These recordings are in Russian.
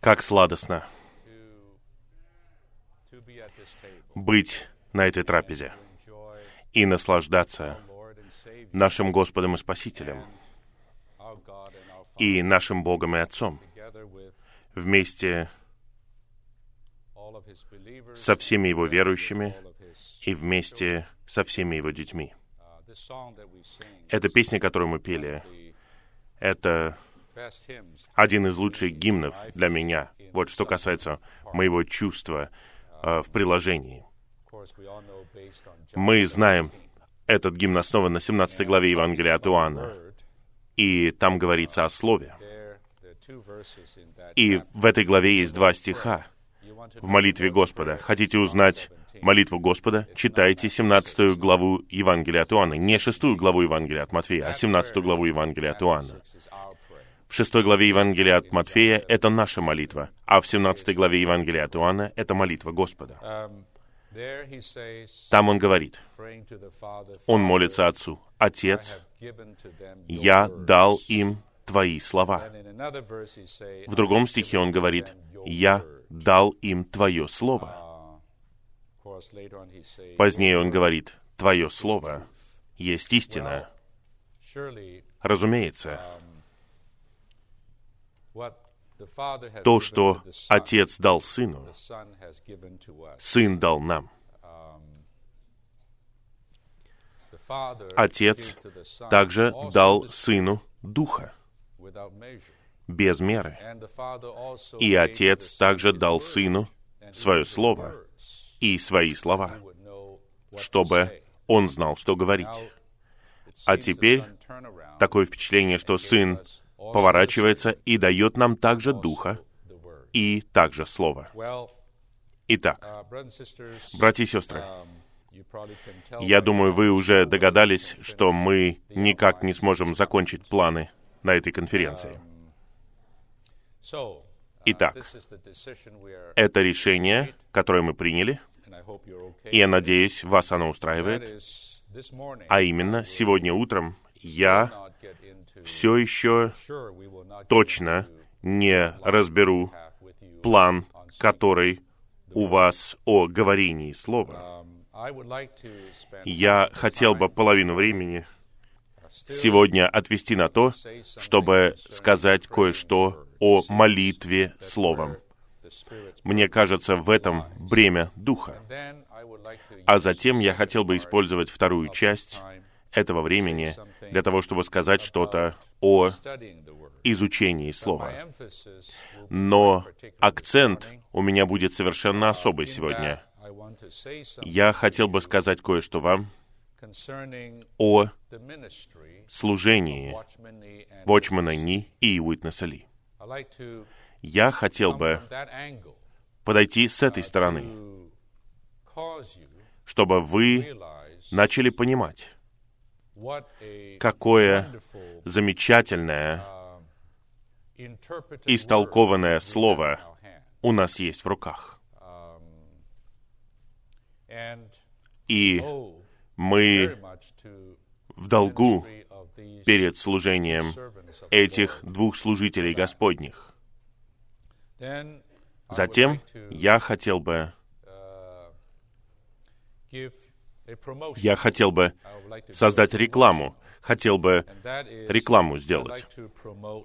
Как сладостно быть на этой трапезе и наслаждаться нашим Господом и Спасителем и нашим Богом и Отцом вместе со всеми Его верующими и вместе со всеми Его детьми. Эта песня, которую мы пели, это один из лучших гимнов для меня. Вот что касается моего чувства э, в приложении. Мы знаем, этот гимн основан на 17 главе Евангелия от Иоанна, и там говорится о Слове. И в этой главе есть два стиха в молитве Господа. Хотите узнать молитву Господа, читайте 17 главу Евангелия от Иоанна. Не 6 главу Евангелия от Матфея, а 17 главу Евангелия от Иоанна. В 6 главе Евангелия от Матфея это наша молитва, а в 17 главе Евангелия от Иоанна это молитва Господа. Там он говорит, он молится Отцу, «Отец, я дал им Твои слова». В другом стихе он говорит, «Я дал им Твое Слово». Позднее он говорит, «Твое Слово есть истина». Разумеется, то, что Отец дал Сыну, Сын дал нам. Отец также дал Сыну Духа без меры. И Отец также дал Сыну свое Слово и свои слова, чтобы Он знал, что говорить. А теперь такое впечатление, что Сын поворачивается и дает нам также Духа и также Слово. Итак, братья и сестры, я думаю, вы уже догадались, что мы никак не сможем закончить планы на этой конференции. Итак, это решение, которое мы приняли, и я надеюсь, вас оно устраивает, а именно, сегодня утром я все еще точно не разберу план, который у вас о говорении слова. Я хотел бы половину времени сегодня отвести на то, чтобы сказать кое-что о молитве словом. Мне кажется, в этом бремя духа. А затем я хотел бы использовать вторую часть этого времени для того, чтобы сказать что-то о изучении слова. Но акцент у меня будет совершенно особый сегодня. Я хотел бы сказать кое-что вам о служении Вочмана Ни и Уитнеса Ли. Я хотел бы подойти с этой стороны, чтобы вы начали понимать, какое замечательное истолкованное слово у нас есть в руках. И мы в долгу перед служением этих двух служителей Господних. Затем я хотел бы я хотел бы создать рекламу, хотел бы рекламу сделать.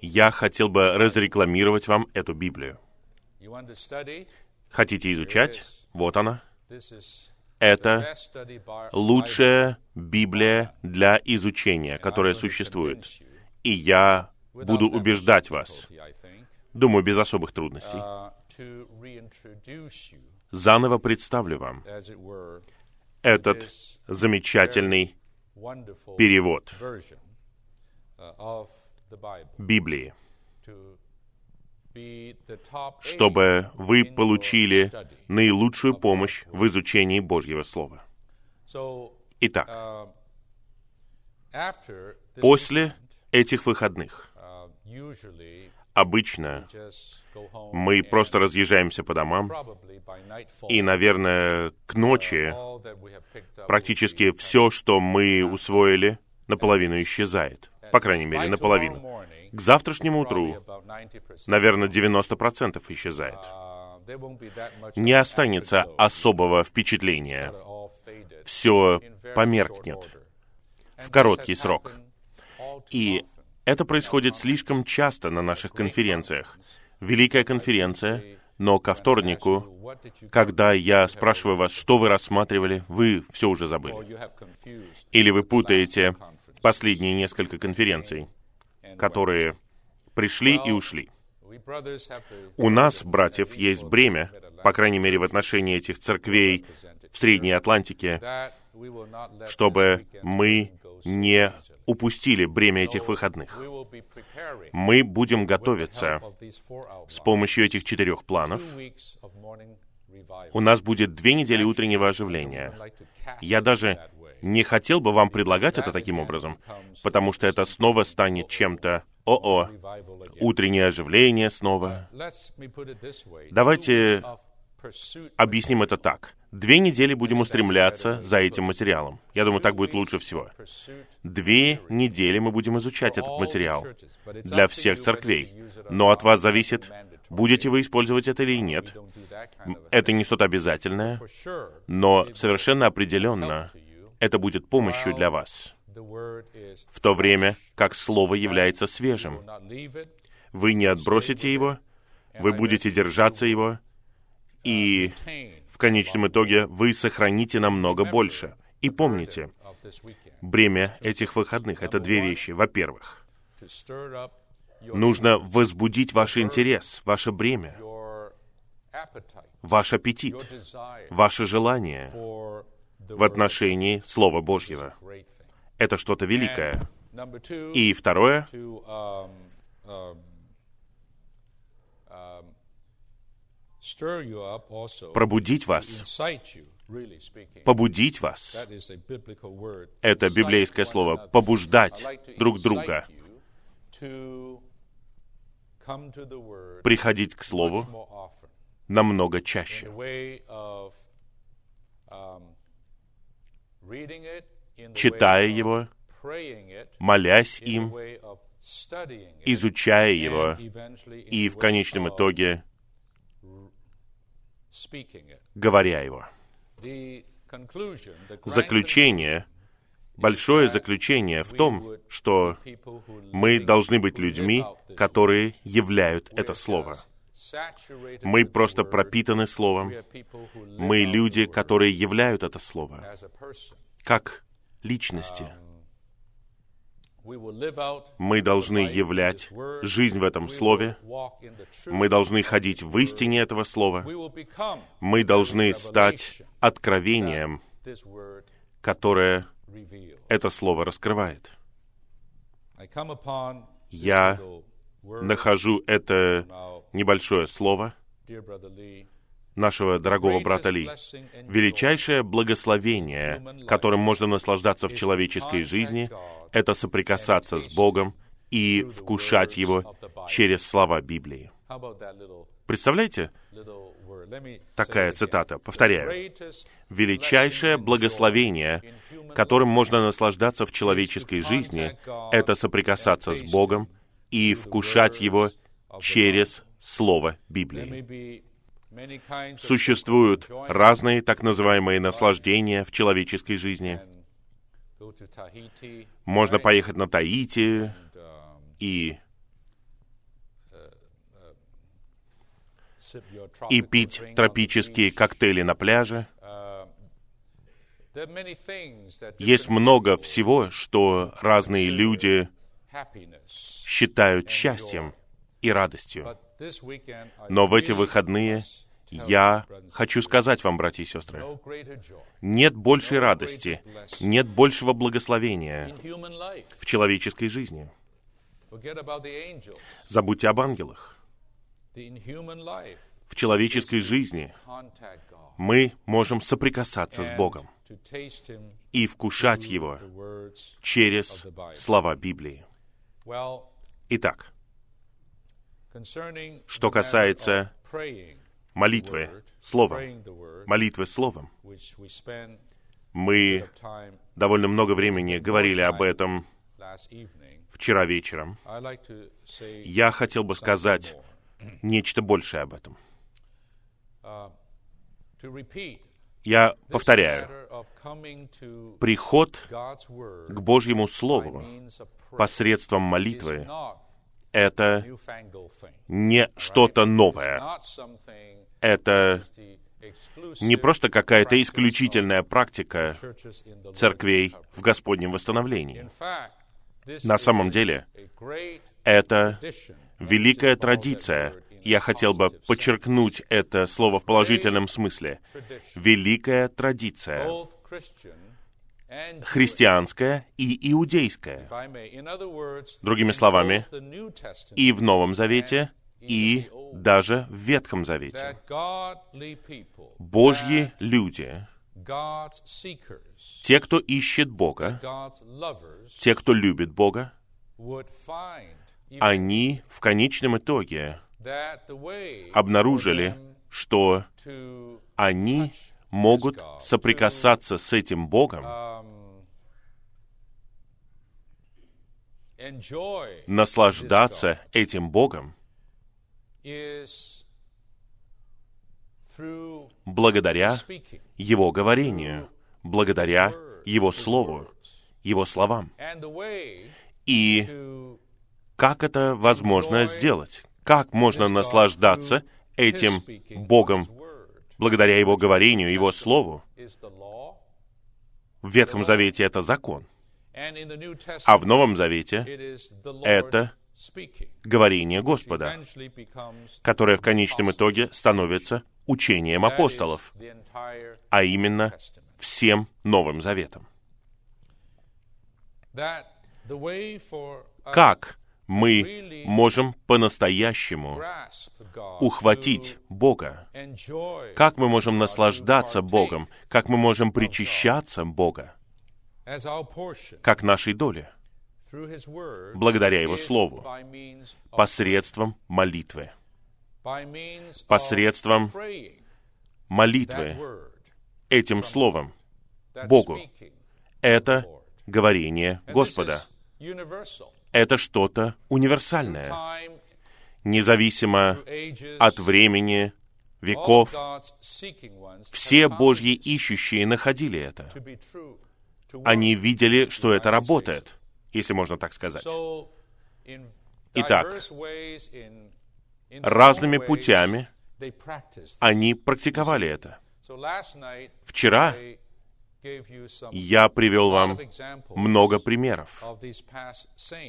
Я хотел бы разрекламировать вам эту Библию. Хотите изучать? Вот она. Это лучшая Библия для изучения, которая существует. И я буду убеждать вас, думаю, без особых трудностей, заново представлю вам этот замечательный перевод Библии, чтобы вы получили наилучшую помощь в изучении Божьего Слова. Итак, после этих выходных обычно мы просто разъезжаемся по домам, и, наверное, к ночи практически все, что мы усвоили, наполовину исчезает. По крайней мере, наполовину. К завтрашнему утру, наверное, 90% исчезает. Не останется особого впечатления. Все померкнет в короткий срок. И это происходит слишком часто на наших конференциях. Великая конференция, но ко вторнику, когда я спрашиваю вас, что вы рассматривали, вы все уже забыли. Или вы путаете последние несколько конференций, которые пришли и ушли. У нас, братьев, есть бремя, по крайней мере, в отношении этих церквей в Средней Атлантике, чтобы мы не упустили бремя этих выходных. Мы будем готовиться с помощью этих четырех планов. У нас будет две недели утреннего оживления. Я даже не хотел бы вам предлагать это таким образом, потому что это снова станет чем-то «О-о, утреннее оживление снова». Давайте объясним это так. Две недели будем устремляться за этим материалом. Я думаю, так будет лучше всего. Две недели мы будем изучать этот материал для всех церквей. Но от вас зависит, будете вы использовать это или нет. Это не что-то обязательное, но совершенно определенно это будет помощью для вас. В то время, как Слово является свежим. Вы не отбросите его, вы будете держаться его, и в конечном итоге вы сохраните намного больше. И помните, бремя этих выходных — это две вещи. Во-первых, нужно возбудить ваш интерес, ваше бремя, ваш аппетит, ваше желание в отношении Слова Божьего. Это что-то великое. И второе, пробудить вас, побудить вас. Это библейское слово «побуждать друг друга», приходить к Слову намного чаще, читая его, молясь им, изучая его и в конечном итоге говоря его. Заключение, большое заключение в том, что мы должны быть людьми, которые являют это Слово. Мы просто пропитаны Словом. Мы люди, которые являют это Слово. Как личности. Мы должны являть жизнь в этом Слове. Мы должны ходить в истине этого Слова. Мы должны стать откровением, которое это Слово раскрывает. Я нахожу это небольшое слово нашего дорогого брата Ли. Величайшее благословение, которым можно наслаждаться в человеческой жизни, это соприкасаться с Богом и вкушать Его через слова Библии. Представляете? Такая цитата, повторяю. «Величайшее благословение, которым можно наслаждаться в человеческой жизни, это соприкасаться с Богом и вкушать Его через Слово Библии. Существуют разные так называемые наслаждения в человеческой жизни. Можно поехать на Таити и и пить тропические коктейли на пляже. Есть много всего, что разные люди считают счастьем и радостью. Но в эти выходные я хочу сказать вам, братья и сестры, нет большей радости, нет большего благословения в человеческой жизни. Забудьте об ангелах. В человеческой жизни мы можем соприкасаться с Богом и вкушать Его через слова Библии. Итак, что касается молитвы Словом, молитвы Словом, мы довольно много времени говорили об этом вчера вечером, я хотел бы сказать нечто большее об этом. Я повторяю, приход к Божьему Слову посредством молитвы — это не что-то новое. Это не просто какая-то исключительная практика церквей в Господнем восстановлении. На самом деле, это великая традиция. Я хотел бы подчеркнуть это слово в положительном смысле. Великая традиция. Христианская и иудейская. Другими словами, и в Новом Завете, и даже в Ветхом Завете. Божьи люди, те, кто ищет Бога, те, кто любит Бога, они в конечном итоге обнаружили, что они могут соприкасаться с этим Богом, наслаждаться этим Богом благодаря Его говорению, благодаря Его Слову, Его словам. И как это возможно сделать? Как можно наслаждаться этим Богом благодаря Его говорению, Его Слову? В Ветхом Завете это закон, а в Новом Завете это говорение Господа, которое в конечном итоге становится учением апостолов, а именно всем Новым Заветом. Как мы можем по-настоящему ухватить Бога? Как мы можем наслаждаться Богом? Как мы можем причащаться Бога? Как нашей доле? благодаря Его Слову, посредством молитвы, посредством молитвы этим Словом Богу. Это говорение Господа. Это что-то универсальное, независимо от времени, веков. Все Божьи ищущие находили это. Они видели, что это работает если можно так сказать. Итак, разными путями они практиковали это. Вчера я привел вам много примеров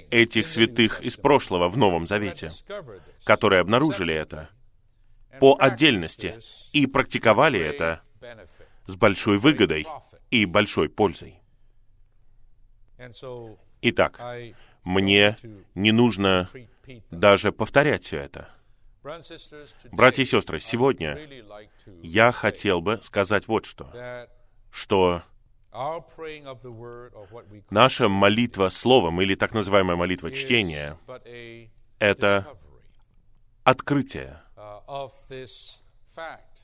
этих святых из прошлого в Новом Завете, которые обнаружили это по отдельности и практиковали это с большой выгодой и большой пользой. Итак, мне не нужно даже повторять все это. Братья и сестры, сегодня я хотел бы сказать вот что, что наша молитва словом или так называемая молитва чтения — это открытие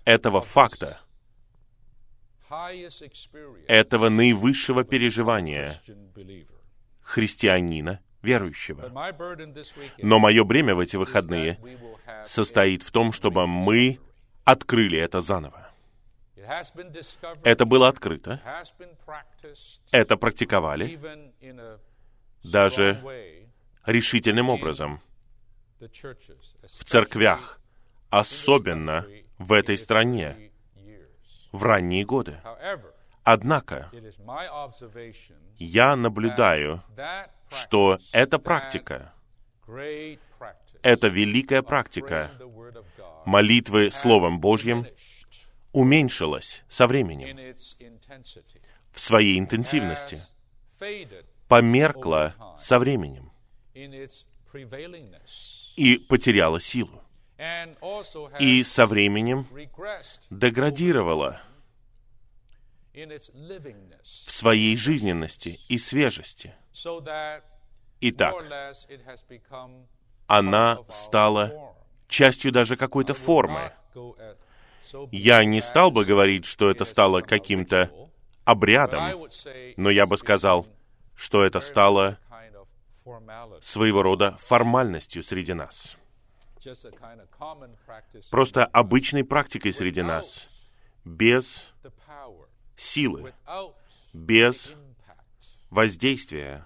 этого факта, этого наивысшего переживания христианина, верующего. Но мое бремя в эти выходные состоит в том, чтобы мы открыли это заново. Это было открыто, это практиковали, даже решительным образом. в церквях, особенно в этой стране, в ранние годы. Однако, я наблюдаю, что эта практика, эта великая практика молитвы Словом Божьим уменьшилась со временем. В своей интенсивности, померкла со временем. И потеряла силу. И со временем деградировала в своей жизненности и свежести. Итак, она стала частью даже какой-то формы. Я не стал бы говорить, что это стало каким-то обрядом, но я бы сказал, что это стало своего рода формальностью среди нас, просто обычной практикой среди нас, без силы, без воздействия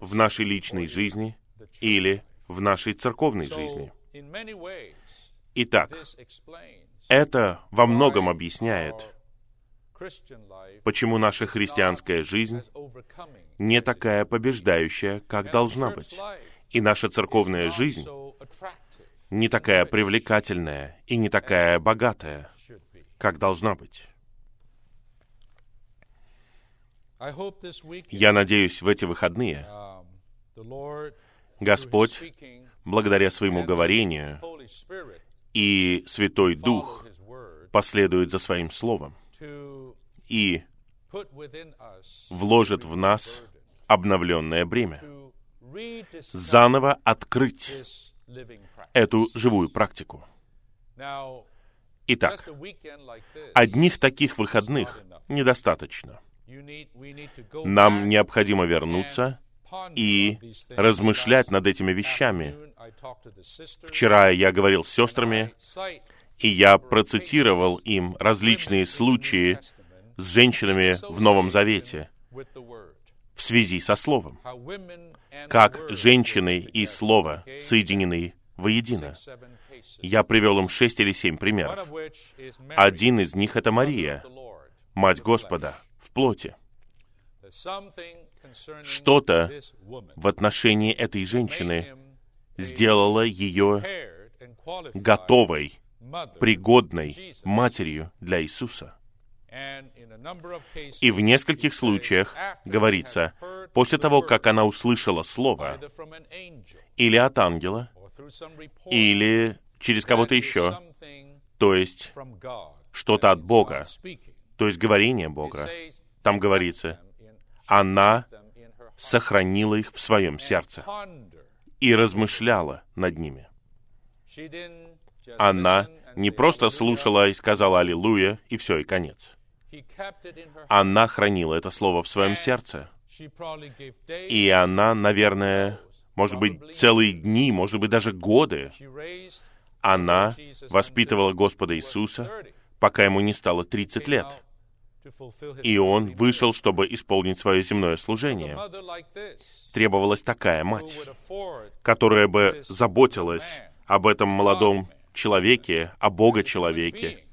в нашей личной жизни или в нашей церковной жизни. Итак, это во многом объясняет, почему наша христианская жизнь не такая побеждающая, как должна быть. И наша церковная жизнь не такая привлекательная и не такая богатая, как должна быть. Я надеюсь, в эти выходные Господь, благодаря своему говорению и Святой Дух, последует за своим Словом и вложит в нас обновленное бремя, заново открыть эту живую практику. Итак, одних таких выходных недостаточно. Нам необходимо вернуться и размышлять над этими вещами. Вчера я говорил с сестрами, и я процитировал им различные случаи с женщинами в Новом Завете в связи со Словом. Как женщины и Слово соединены воедино. Я привел им шесть или семь примеров. Один из них — это Мария, Мать Господа, в плоти. Что-то в отношении этой женщины сделало ее готовой, пригодной матерью для Иисуса. И в нескольких случаях говорится, после того, как она услышала Слово, или от ангела, или через кого-то еще, то есть что-то от Бога, то есть говорение Бога. Там говорится, она сохранила их в своем сердце и размышляла над ними. Она не просто слушала и сказала «Аллилуйя», и все, и конец. Она хранила это слово в своем сердце. И она, наверное, может быть, целые дни, может быть, даже годы, она воспитывала Господа Иисуса, пока ему не стало 30 лет. И он вышел, чтобы исполнить свое земное служение. Требовалась такая мать, которая бы заботилась об этом молодом человеке, о Бога-человеке,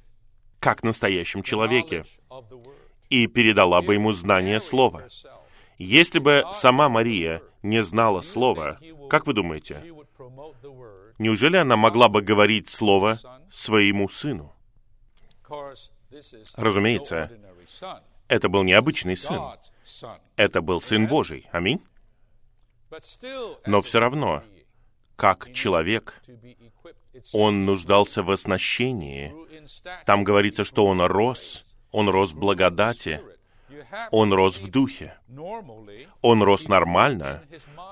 как настоящем человеке, и передала бы ему знание Слова. Если бы сама Мария не знала Слова, как вы думаете, неужели она могла бы говорить Слово своему сыну? Разумеется, это был необычный сын. Это был Сын Божий. Аминь. Но все равно, как человек, он нуждался в оснащении. Там говорится, что он рос, он рос в благодати, он рос в духе, он рос нормально,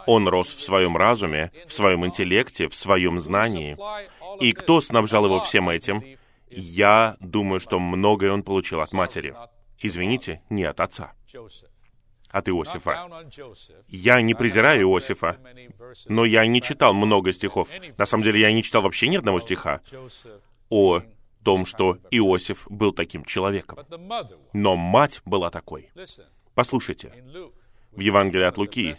он рос в своем разуме, в своем интеллекте, в своем знании. И кто снабжал его всем этим? Я думаю, что многое он получил от матери. Извините, не от отца от Иосифа. Я не презираю Иосифа, но я не читал много стихов. На самом деле, я не читал вообще ни одного стиха о том, что Иосиф был таким человеком. Но мать была такой. Послушайте, в Евангелии от Луки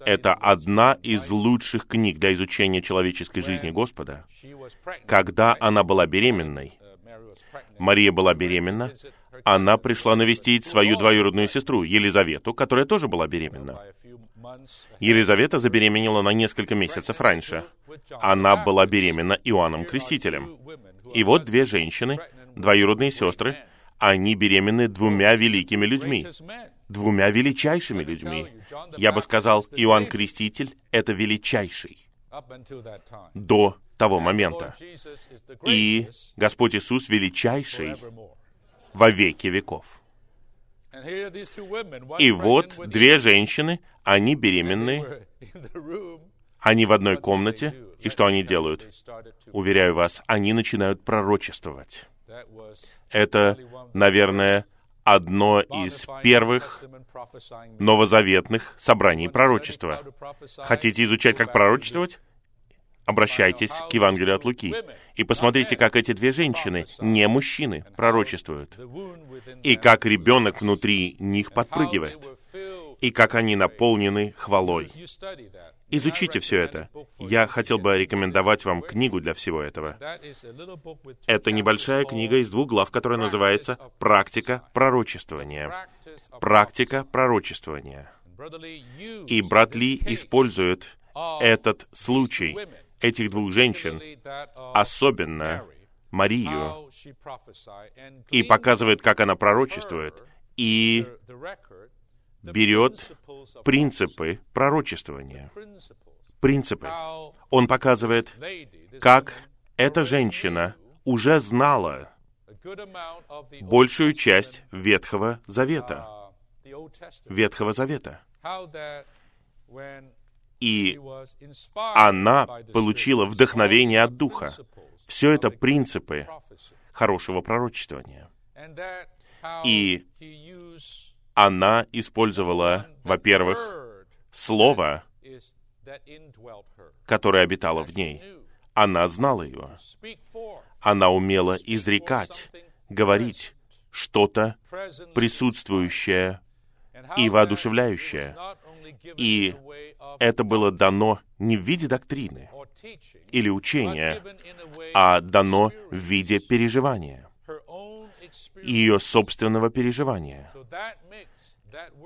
это одна из лучших книг для изучения человеческой жизни Господа. Когда она была беременной, Мария была беременна, она пришла навестить свою двоюродную сестру, Елизавету, которая тоже была беременна. Елизавета забеременела на несколько месяцев раньше. Она была беременна Иоанном Крестителем. И вот две женщины, двоюродные сестры, они беременны двумя великими людьми, двумя величайшими людьми. Я бы сказал, Иоанн Креститель — это величайший до того момента. И Господь Иисус величайший во веки веков. И вот две женщины, они беременны, они в одной комнате, и что они делают? Уверяю вас, они начинают пророчествовать. Это, наверное, одно из первых новозаветных собраний пророчества. Хотите изучать, как пророчествовать? Обращайтесь к Евангелию от Луки и посмотрите, как эти две женщины, не мужчины, пророчествуют, и как ребенок внутри них подпрыгивает, и как они наполнены хвалой. Изучите все это. Я хотел бы рекомендовать вам книгу для всего этого. Это небольшая книга из двух глав, которая называется «Практика пророчествования». Практика пророчествования. И брат Ли использует этот случай этих двух женщин, особенно Марию, и показывает, как она пророчествует, и берет принципы пророчествования. Принципы. Он показывает, как эта женщина уже знала большую часть Ветхого Завета. Ветхого Завета. И она получила вдохновение от Духа. Все это принципы хорошего пророчествования. И она использовала, во-первых, слово, которое обитало в ней. Она знала его. Она умела изрекать, говорить что-то присутствующее и воодушевляющее. И это было дано не в виде доктрины или учения, а дано в виде переживания, ее собственного переживания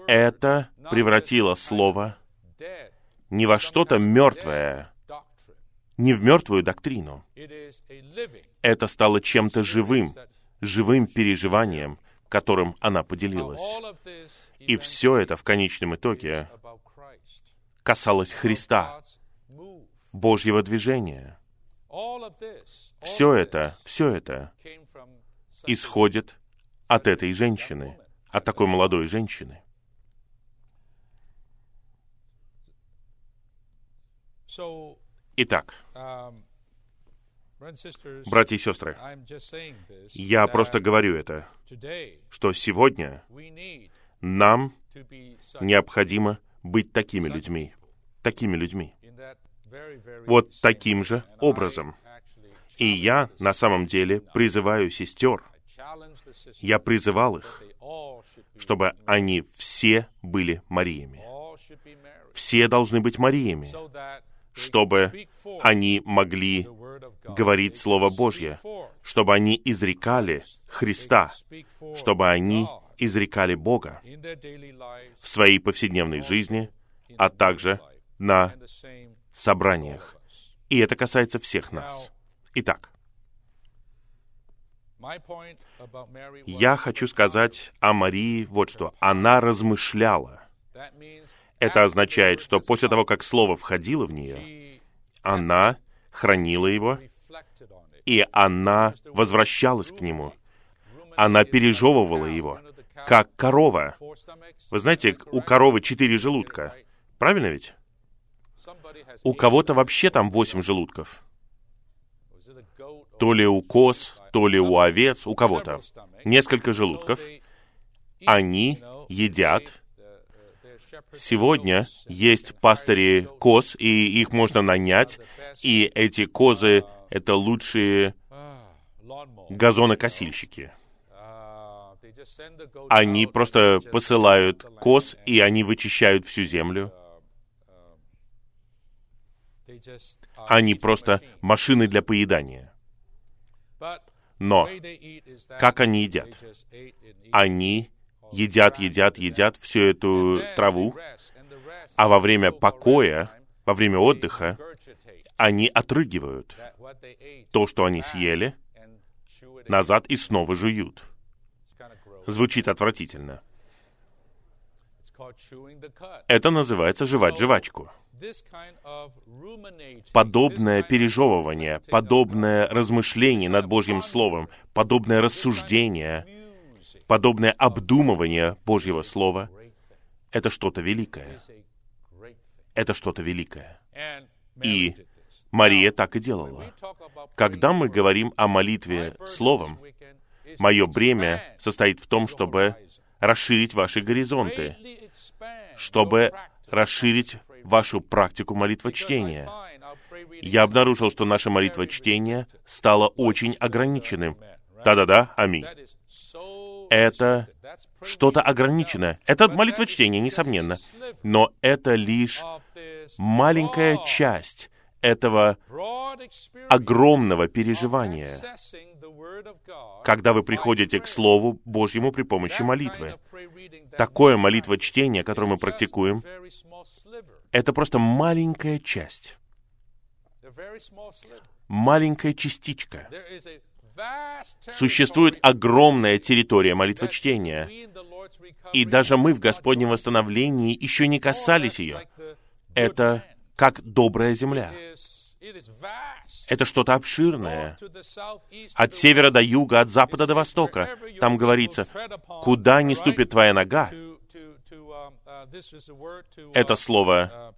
это превратило слово не во что-то мертвое, не в мертвую доктрину. Это стало чем-то живым, живым переживанием, которым она поделилась. И все это в конечном итоге касалось Христа, Божьего движения. Все это, все это исходит от этой женщины, от такой молодой женщины. Итак, братья и сестры, я просто говорю это, что сегодня нам необходимо быть такими людьми, такими людьми, вот таким же образом. И я на самом деле призываю сестер, я призывал их, чтобы они все были Мариями. Все должны быть Мариями, чтобы они могли говорить Слово Божье, чтобы они изрекали Христа, чтобы они изрекали Бога в своей повседневной жизни, а также на собраниях. И это касается всех нас. Итак, я хочу сказать о Марии вот что. Она размышляла. Это означает, что после того, как Слово входило в нее, она хранила его, и она возвращалась к нему. Она пережевывала его, как корова. Вы знаете, у коровы четыре желудка. Правильно ведь? У кого-то вообще там восемь желудков. То ли у коз, то ли у овец, у кого-то. Несколько желудков. Они едят. Сегодня есть пастыри коз, и их можно нанять, и эти козы — это лучшие газонокосильщики. Они просто посылают коз, и они вычищают всю землю. Они просто машины для поедания. Но как они едят? Они едят, едят, едят всю эту траву, а во время покоя, во время отдыха, они отрыгивают то, что они съели, назад и снова жуют. Звучит отвратительно. Это называется жевать жвачку подобное пережевывание, подобное размышление над Божьим Словом, подобное рассуждение, подобное обдумывание Божьего Слова — это что-то великое. Это что-то великое. И Мария так и делала. Когда мы говорим о молитве Словом, Мое бремя состоит в том, чтобы расширить ваши горизонты, чтобы расширить вашу практику молитвочтения. Я обнаружил, что наша молитва чтения стала очень ограниченным. Да-да-да, аминь. Это что-то ограниченное. Это молитва чтения, несомненно. Но это лишь маленькая часть этого огромного переживания, когда вы приходите к Слову Божьему при помощи молитвы. Такое молитва чтения, которое мы практикуем, это просто маленькая часть, маленькая частичка. Существует огромная территория молитвочтения, и даже мы в Господнем восстановлении еще не касались ее. Это как добрая земля. Это что-то обширное. От севера до юга, от запада до востока. Там говорится, куда не ступит твоя нога, это слово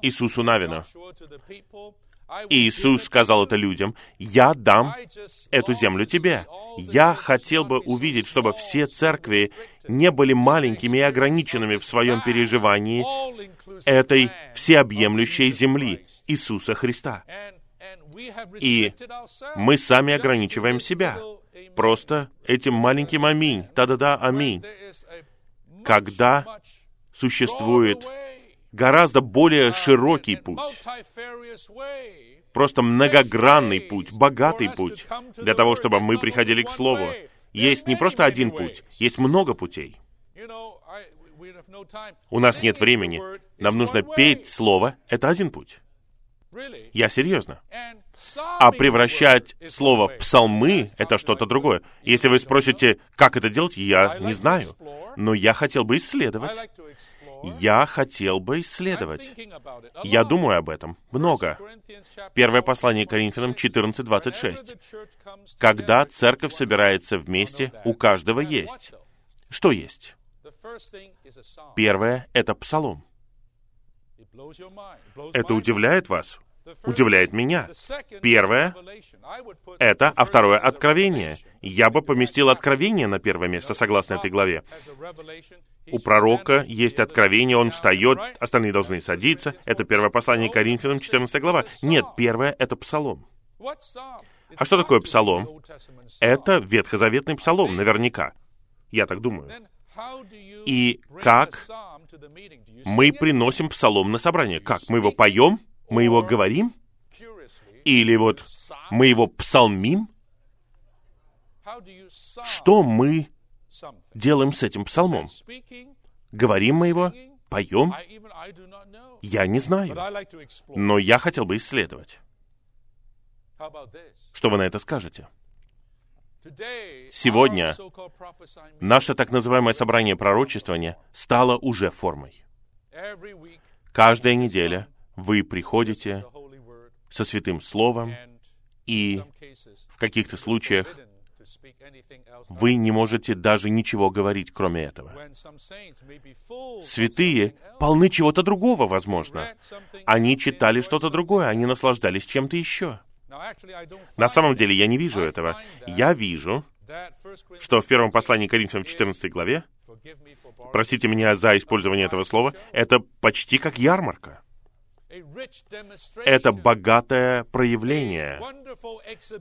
Иисусу Навину. Иисус сказал это людям, «Я дам эту землю тебе». Я хотел бы увидеть, чтобы все церкви не были маленькими и ограниченными в своем переживании этой всеобъемлющей земли Иисуса Христа. И мы сами ограничиваем себя. Просто этим маленьким аминь, да-да-да, аминь. Когда существует гораздо более широкий путь, просто многогранный путь, богатый путь, для того, чтобы мы приходили к Слову. Есть не просто один путь, есть много путей. У нас нет времени. Нам нужно петь Слово. Это один путь. Я серьезно. А превращать слово в псалмы — это что-то другое. Если вы спросите, как это делать, я не знаю. Но я хотел бы исследовать я хотел бы исследовать. Я думаю об этом много. Первое послание Коринфянам 14.26. Когда церковь собирается вместе, у каждого есть. Что есть? Первое — это псалом. Это удивляет вас? удивляет меня. Первое — это, а второе — откровение. Я бы поместил откровение на первое место, согласно этой главе. У пророка есть откровение, он встает, остальные должны садиться. Это первое послание Коринфянам, 14 глава. Нет, первое — это псалом. А что такое псалом? Это ветхозаветный псалом, наверняка. Я так думаю. И как мы приносим псалом на собрание? Как? Мы его поем? Мы его говорим? Или вот мы его псалмим? Что мы делаем с этим псалмом? Говорим мы его? Поем? Я не знаю. Но я хотел бы исследовать. Что вы на это скажете? Сегодня наше так называемое собрание пророчествования стало уже формой. Каждая неделя вы приходите со Святым Словом, и в каких-то случаях вы не можете даже ничего говорить, кроме этого. Святые полны чего-то другого, возможно. Они читали что-то другое, они наслаждались чем-то еще. На самом деле я не вижу этого. Я вижу, что в первом послании Коринфянам 14 главе, простите меня за использование этого слова, это почти как ярмарка. Это богатое проявление,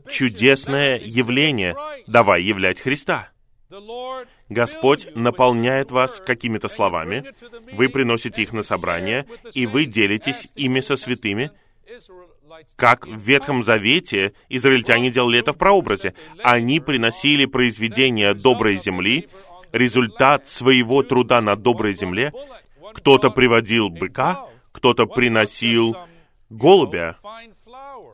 чудесное явление. Давай являть Христа. Господь наполняет вас какими-то словами, вы приносите их на собрание, и вы делитесь ими со святыми, как в Ветхом Завете израильтяне делали это в прообразе. Они приносили произведения доброй земли, результат своего труда на доброй земле. Кто-то приводил быка, кто-то приносил голубя,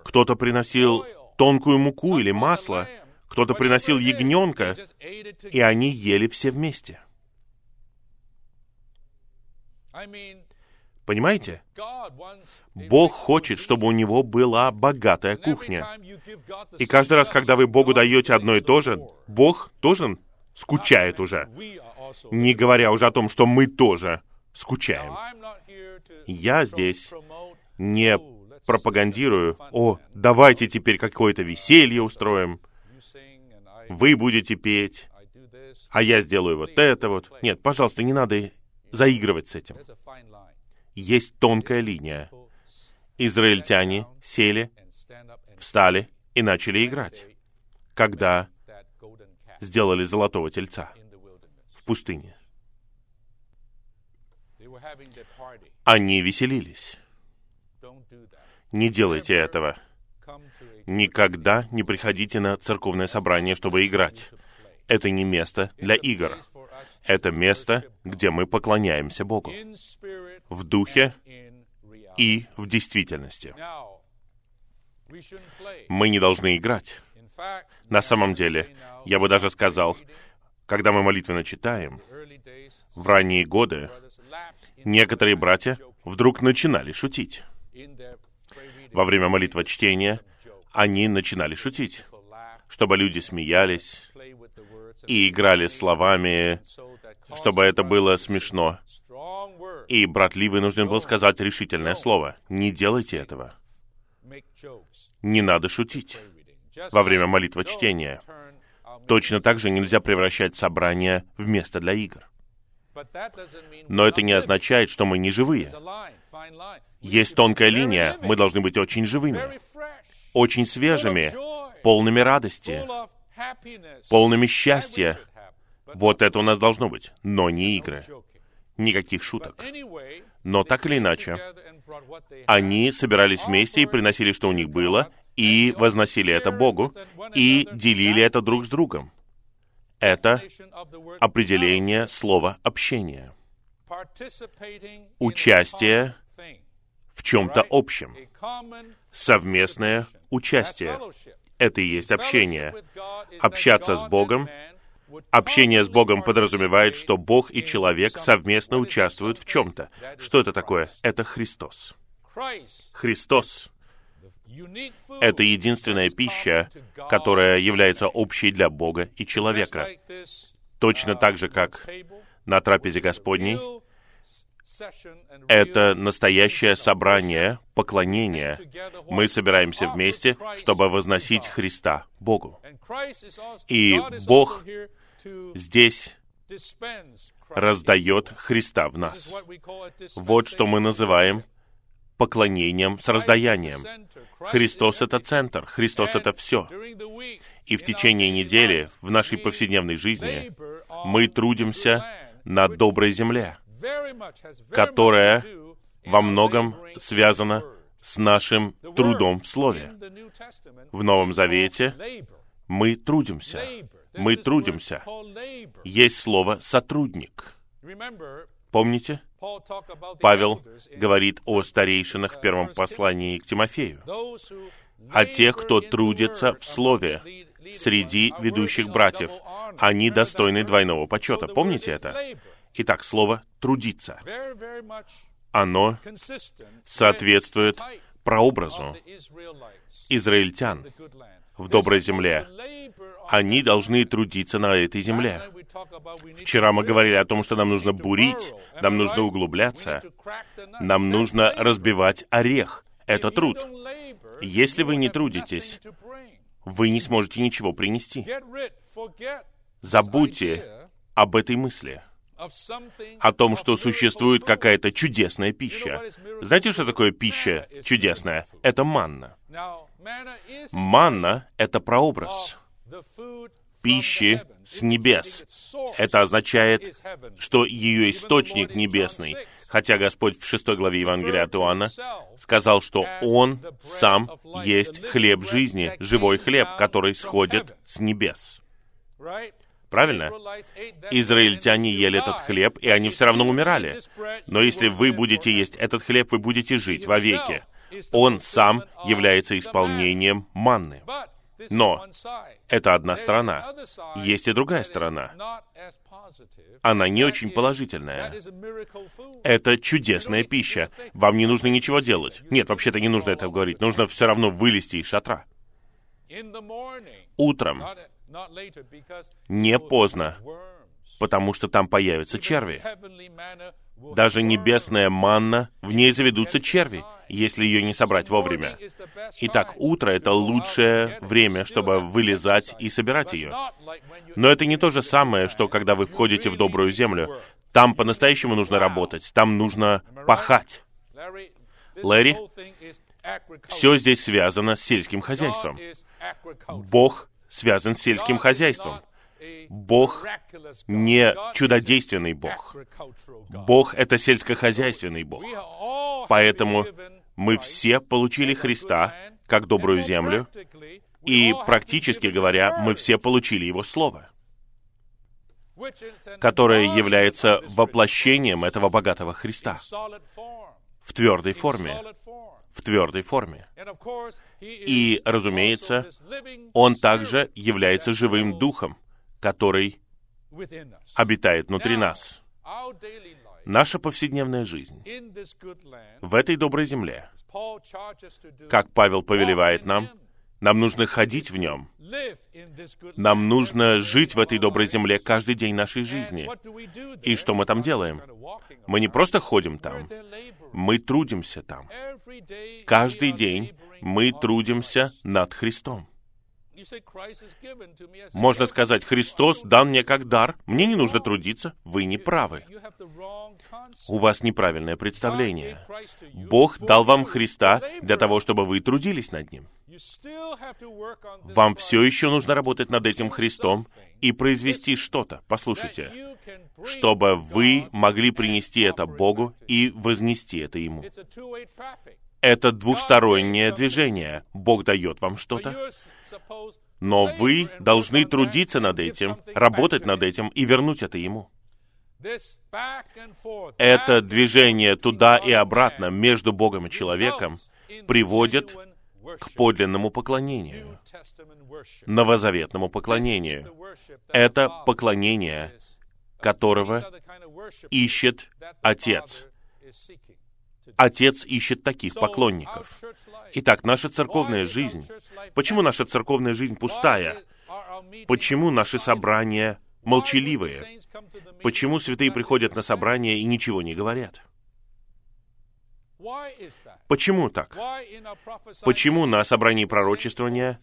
кто-то приносил тонкую муку или масло, кто-то приносил ягненка, и они ели все вместе. Понимаете? Бог хочет, чтобы у него была богатая кухня. И каждый раз, когда вы Богу даете одно и то же, Бог тоже скучает уже. Не говоря уже о том, что мы тоже скучаем. Я здесь не пропагандирую, о, давайте теперь какое-то веселье устроим. вы будете петь, а я сделаю вот это вот. Нет, пожалуйста, не надо заигрывать с этим. Есть тонкая линия. Израильтяне сели, встали и начали играть, когда сделали золотого тельца в пустыне. Они веселились. Не делайте этого. Никогда не приходите на церковное собрание, чтобы играть. Это не место для игр. Это место, где мы поклоняемся Богу. В духе и в действительности. Мы не должны играть. На самом деле, я бы даже сказал, когда мы молитвенно читаем, в ранние годы некоторые братья вдруг начинали шутить. Во время молитвы чтения они начинали шутить, чтобы люди смеялись и играли словами, чтобы это было смешно. И брат Ли вынужден был сказать решительное слово. Не делайте этого. Не надо шутить во время молитвы чтения. Точно так же нельзя превращать собрание в место для игр. Но это не означает, что мы не живые. Есть тонкая линия, мы должны быть очень живыми, очень свежими, полными радости, полными счастья. Вот это у нас должно быть, но не игры. Никаких шуток. Но так или иначе, они собирались вместе и приносили, что у них было, и возносили это Богу, и делили это друг с другом. Это определение слова «общение». Участие в чем-то общем. Совместное участие. Это и есть общение. Общаться с Богом Общение с Богом подразумевает, что Бог и человек совместно участвуют в чем-то. Что это такое? Это Христос. Христос — это единственная пища, которая является общей для Бога и человека. Точно так же, как на трапезе Господней, это настоящее собрание, поклонение. Мы собираемся вместе, чтобы возносить Христа Богу. И Бог здесь раздает Христа в нас. Вот что мы называем поклонением с раздаянием. Христос — это центр, Христос — это все. И в течение недели, в нашей повседневной жизни, мы трудимся на доброй земле, которая во многом связана с нашим трудом в Слове. В Новом Завете мы трудимся. Мы трудимся. Есть слово «сотрудник». Помните? Павел говорит о старейшинах в первом послании к Тимофею, о тех, кто трудится в Слове среди ведущих братьев. Они достойны двойного почета. Помните это? Итак, слово «трудиться». Оно соответствует прообразу израильтян в доброй земле. Они должны трудиться на этой земле. Вчера мы говорили о том, что нам нужно бурить, нам нужно углубляться, нам нужно разбивать орех. Это труд. Если вы не трудитесь, вы не сможете ничего принести. Забудьте об этой мысли о том, что существует какая-то чудесная пища. Знаете, что такое пища чудесная? Это манна. Манна — это прообраз пищи с небес. Это означает, что ее источник небесный. Хотя Господь в шестой главе Евангелия от Иоанна сказал, что Он сам есть хлеб жизни, живой хлеб, который сходит с небес. Правильно? Израильтяне ели этот хлеб, и они все равно умирали. Но если вы будете есть этот хлеб, вы будете жить вовеки. Он сам является исполнением манны. Но это одна сторона. Есть и другая сторона. Она не очень положительная. Это чудесная пища. Вам не нужно ничего делать. Нет, вообще-то не нужно это говорить. Нужно все равно вылезти из шатра. Утром, не поздно, потому что там появятся черви. Даже небесная манна, в ней заведутся черви, если ее не собрать вовремя. Итак, утро — это лучшее время, чтобы вылезать и собирать ее. Но это не то же самое, что когда вы входите в добрую землю. Там по-настоящему нужно работать, там нужно пахать. Лэри, все здесь связано с сельским хозяйством. Бог связан с сельским хозяйством. Бог не чудодейственный Бог. Бог — это сельскохозяйственный Бог. Поэтому мы все получили Христа как добрую землю, и, практически говоря, мы все получили Его Слово, которое является воплощением этого богатого Христа в твердой форме. В твердой форме. И, разумеется, Он также является живым духом, который обитает внутри нас. Наша повседневная жизнь в этой доброй земле, как Павел повелевает нам, нам нужно ходить в нем. Нам нужно жить в этой доброй земле каждый день нашей жизни. И что мы там делаем? Мы не просто ходим там, мы трудимся там. Каждый день мы трудимся над Христом. Можно сказать, Христос дан мне как дар, мне не нужно трудиться, вы не правы. У вас неправильное представление. Бог дал вам Христа для того, чтобы вы трудились над Ним. Вам все еще нужно работать над этим Христом и произвести что-то, послушайте, чтобы вы могли принести это Богу и вознести это Ему. Это двухстороннее движение. Бог дает вам что-то, но вы должны трудиться над этим, работать над этим и вернуть это Ему. Это движение туда и обратно между Богом и человеком приводит к подлинному поклонению, новозаветному поклонению. Это поклонение, которого ищет Отец. Отец ищет таких поклонников. Итак, наша церковная жизнь. Почему наша церковная жизнь пустая? Почему наши собрания молчаливые? Почему святые приходят на собрания и ничего не говорят? Почему так? Почему на собрании пророчествования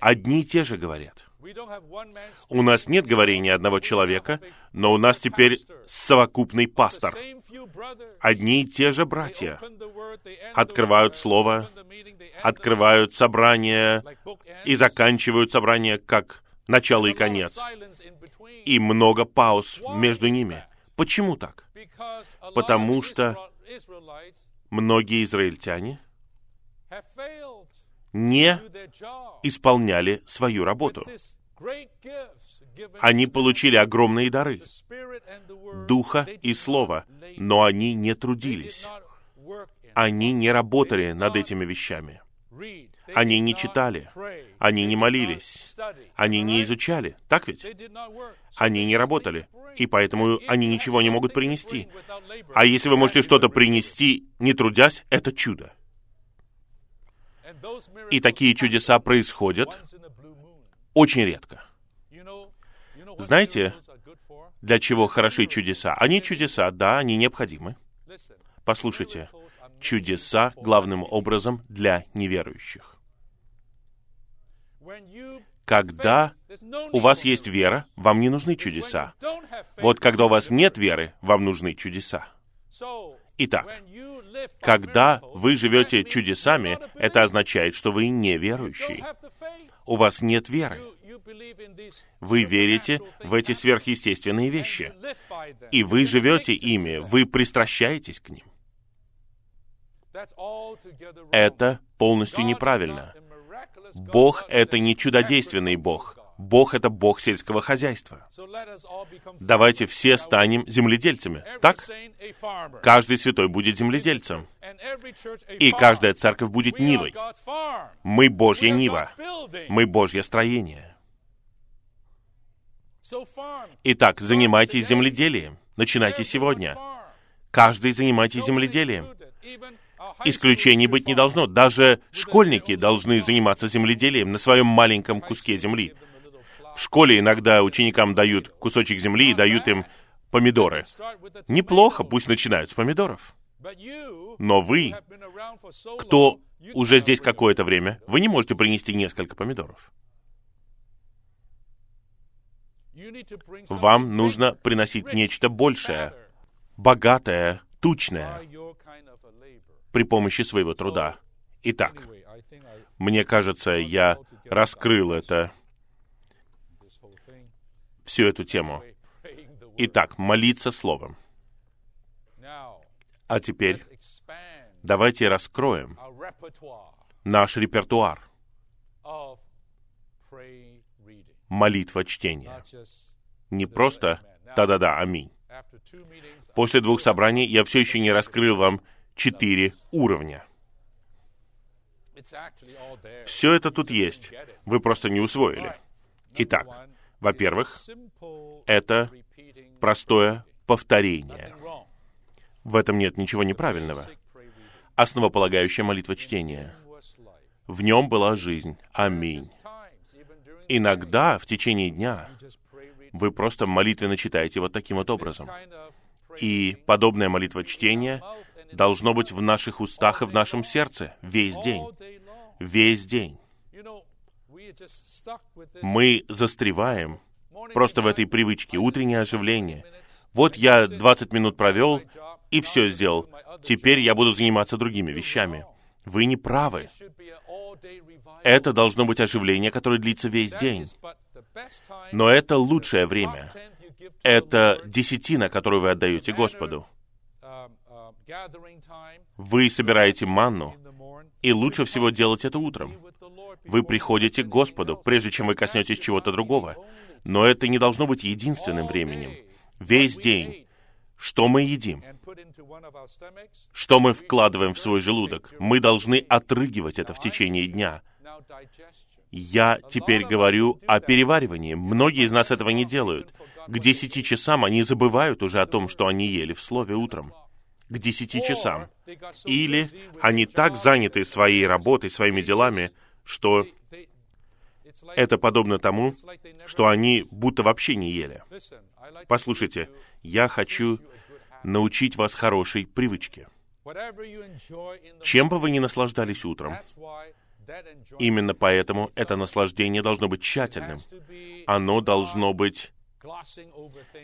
одни и те же говорят? У нас нет говорения одного человека, но у нас теперь совокупный пастор. Одни и те же братья открывают слово, открывают собрание и заканчивают собрание как начало и конец. И много пауз между ними. Почему так? Потому что многие израильтяне не исполняли свою работу. Они получили огромные дары, Духа и Слова, но они не трудились. Они не работали над этими вещами. Они не читали, они не молились, они не изучали, так ведь? Они не работали, и поэтому они ничего не могут принести. А если вы можете что-то принести, не трудясь, это чудо. И такие чудеса происходят очень редко. Знаете, для чего хороши чудеса? Они чудеса, да, они необходимы. Послушайте, чудеса главным образом для неверующих. Когда у вас есть вера, вам не нужны чудеса. Вот когда у вас нет веры, вам нужны чудеса. Итак, когда вы живете чудесами, это означает, что вы неверующий. У вас нет веры. Вы верите в эти сверхъестественные вещи. И вы живете ими, вы пристращаетесь к ним. Это полностью неправильно. Бог — это не чудодейственный Бог. Бог — это Бог сельского хозяйства. Давайте все станем земледельцами, так? Каждый святой будет земледельцем. И каждая церковь будет нивой. Мы Божья нива. Мы Божье строение. Итак, занимайтесь земледелием. Начинайте сегодня. Каждый занимайтесь земледелием. Исключений быть не должно. Даже школьники должны заниматься земледелием на своем маленьком куске земли. В школе иногда ученикам дают кусочек земли и дают им помидоры. Неплохо, пусть начинают с помидоров. Но вы, кто уже здесь какое-то время, вы не можете принести несколько помидоров. Вам нужно приносить нечто большее, богатое, тучное, при помощи своего труда. Итак, мне кажется, я раскрыл это, всю эту тему. Итак, молиться Словом. А теперь давайте раскроем наш репертуар молитва чтения. Не просто «да-да-да, аминь». После двух собраний я все еще не раскрыл вам четыре уровня. Все это тут есть. Вы просто не усвоили. Итак, во-первых, это простое повторение. В этом нет ничего неправильного. Основополагающая молитва чтения. В нем была жизнь. Аминь. Иногда в течение дня вы просто молитвенно читаете вот таким вот образом. И подобная молитва чтения должно быть в наших устах и в нашем сердце весь день. Весь день. Мы застреваем просто в этой привычке, утреннее оживление. Вот я 20 минут провел и все сделал. Теперь я буду заниматься другими вещами. Вы не правы. Это должно быть оживление, которое длится весь день. Но это лучшее время. Это десятина, которую вы отдаете Господу. Вы собираете манну, и лучше всего делать это утром. Вы приходите к Господу, прежде чем вы коснетесь чего-то другого. Но это не должно быть единственным временем. Весь день. Что мы едим? Что мы вкладываем в свой желудок? Мы должны отрыгивать это в течение дня. Я теперь говорю о переваривании. Многие из нас этого не делают. К десяти часам они забывают уже о том, что они ели в слове утром. К десяти часам. Или они так заняты своей работой, своими делами, что это подобно тому, что они будто вообще не ели. Послушайте, я хочу научить вас хорошей привычке. Чем бы вы ни наслаждались утром, именно поэтому это наслаждение должно быть тщательным. Оно должно быть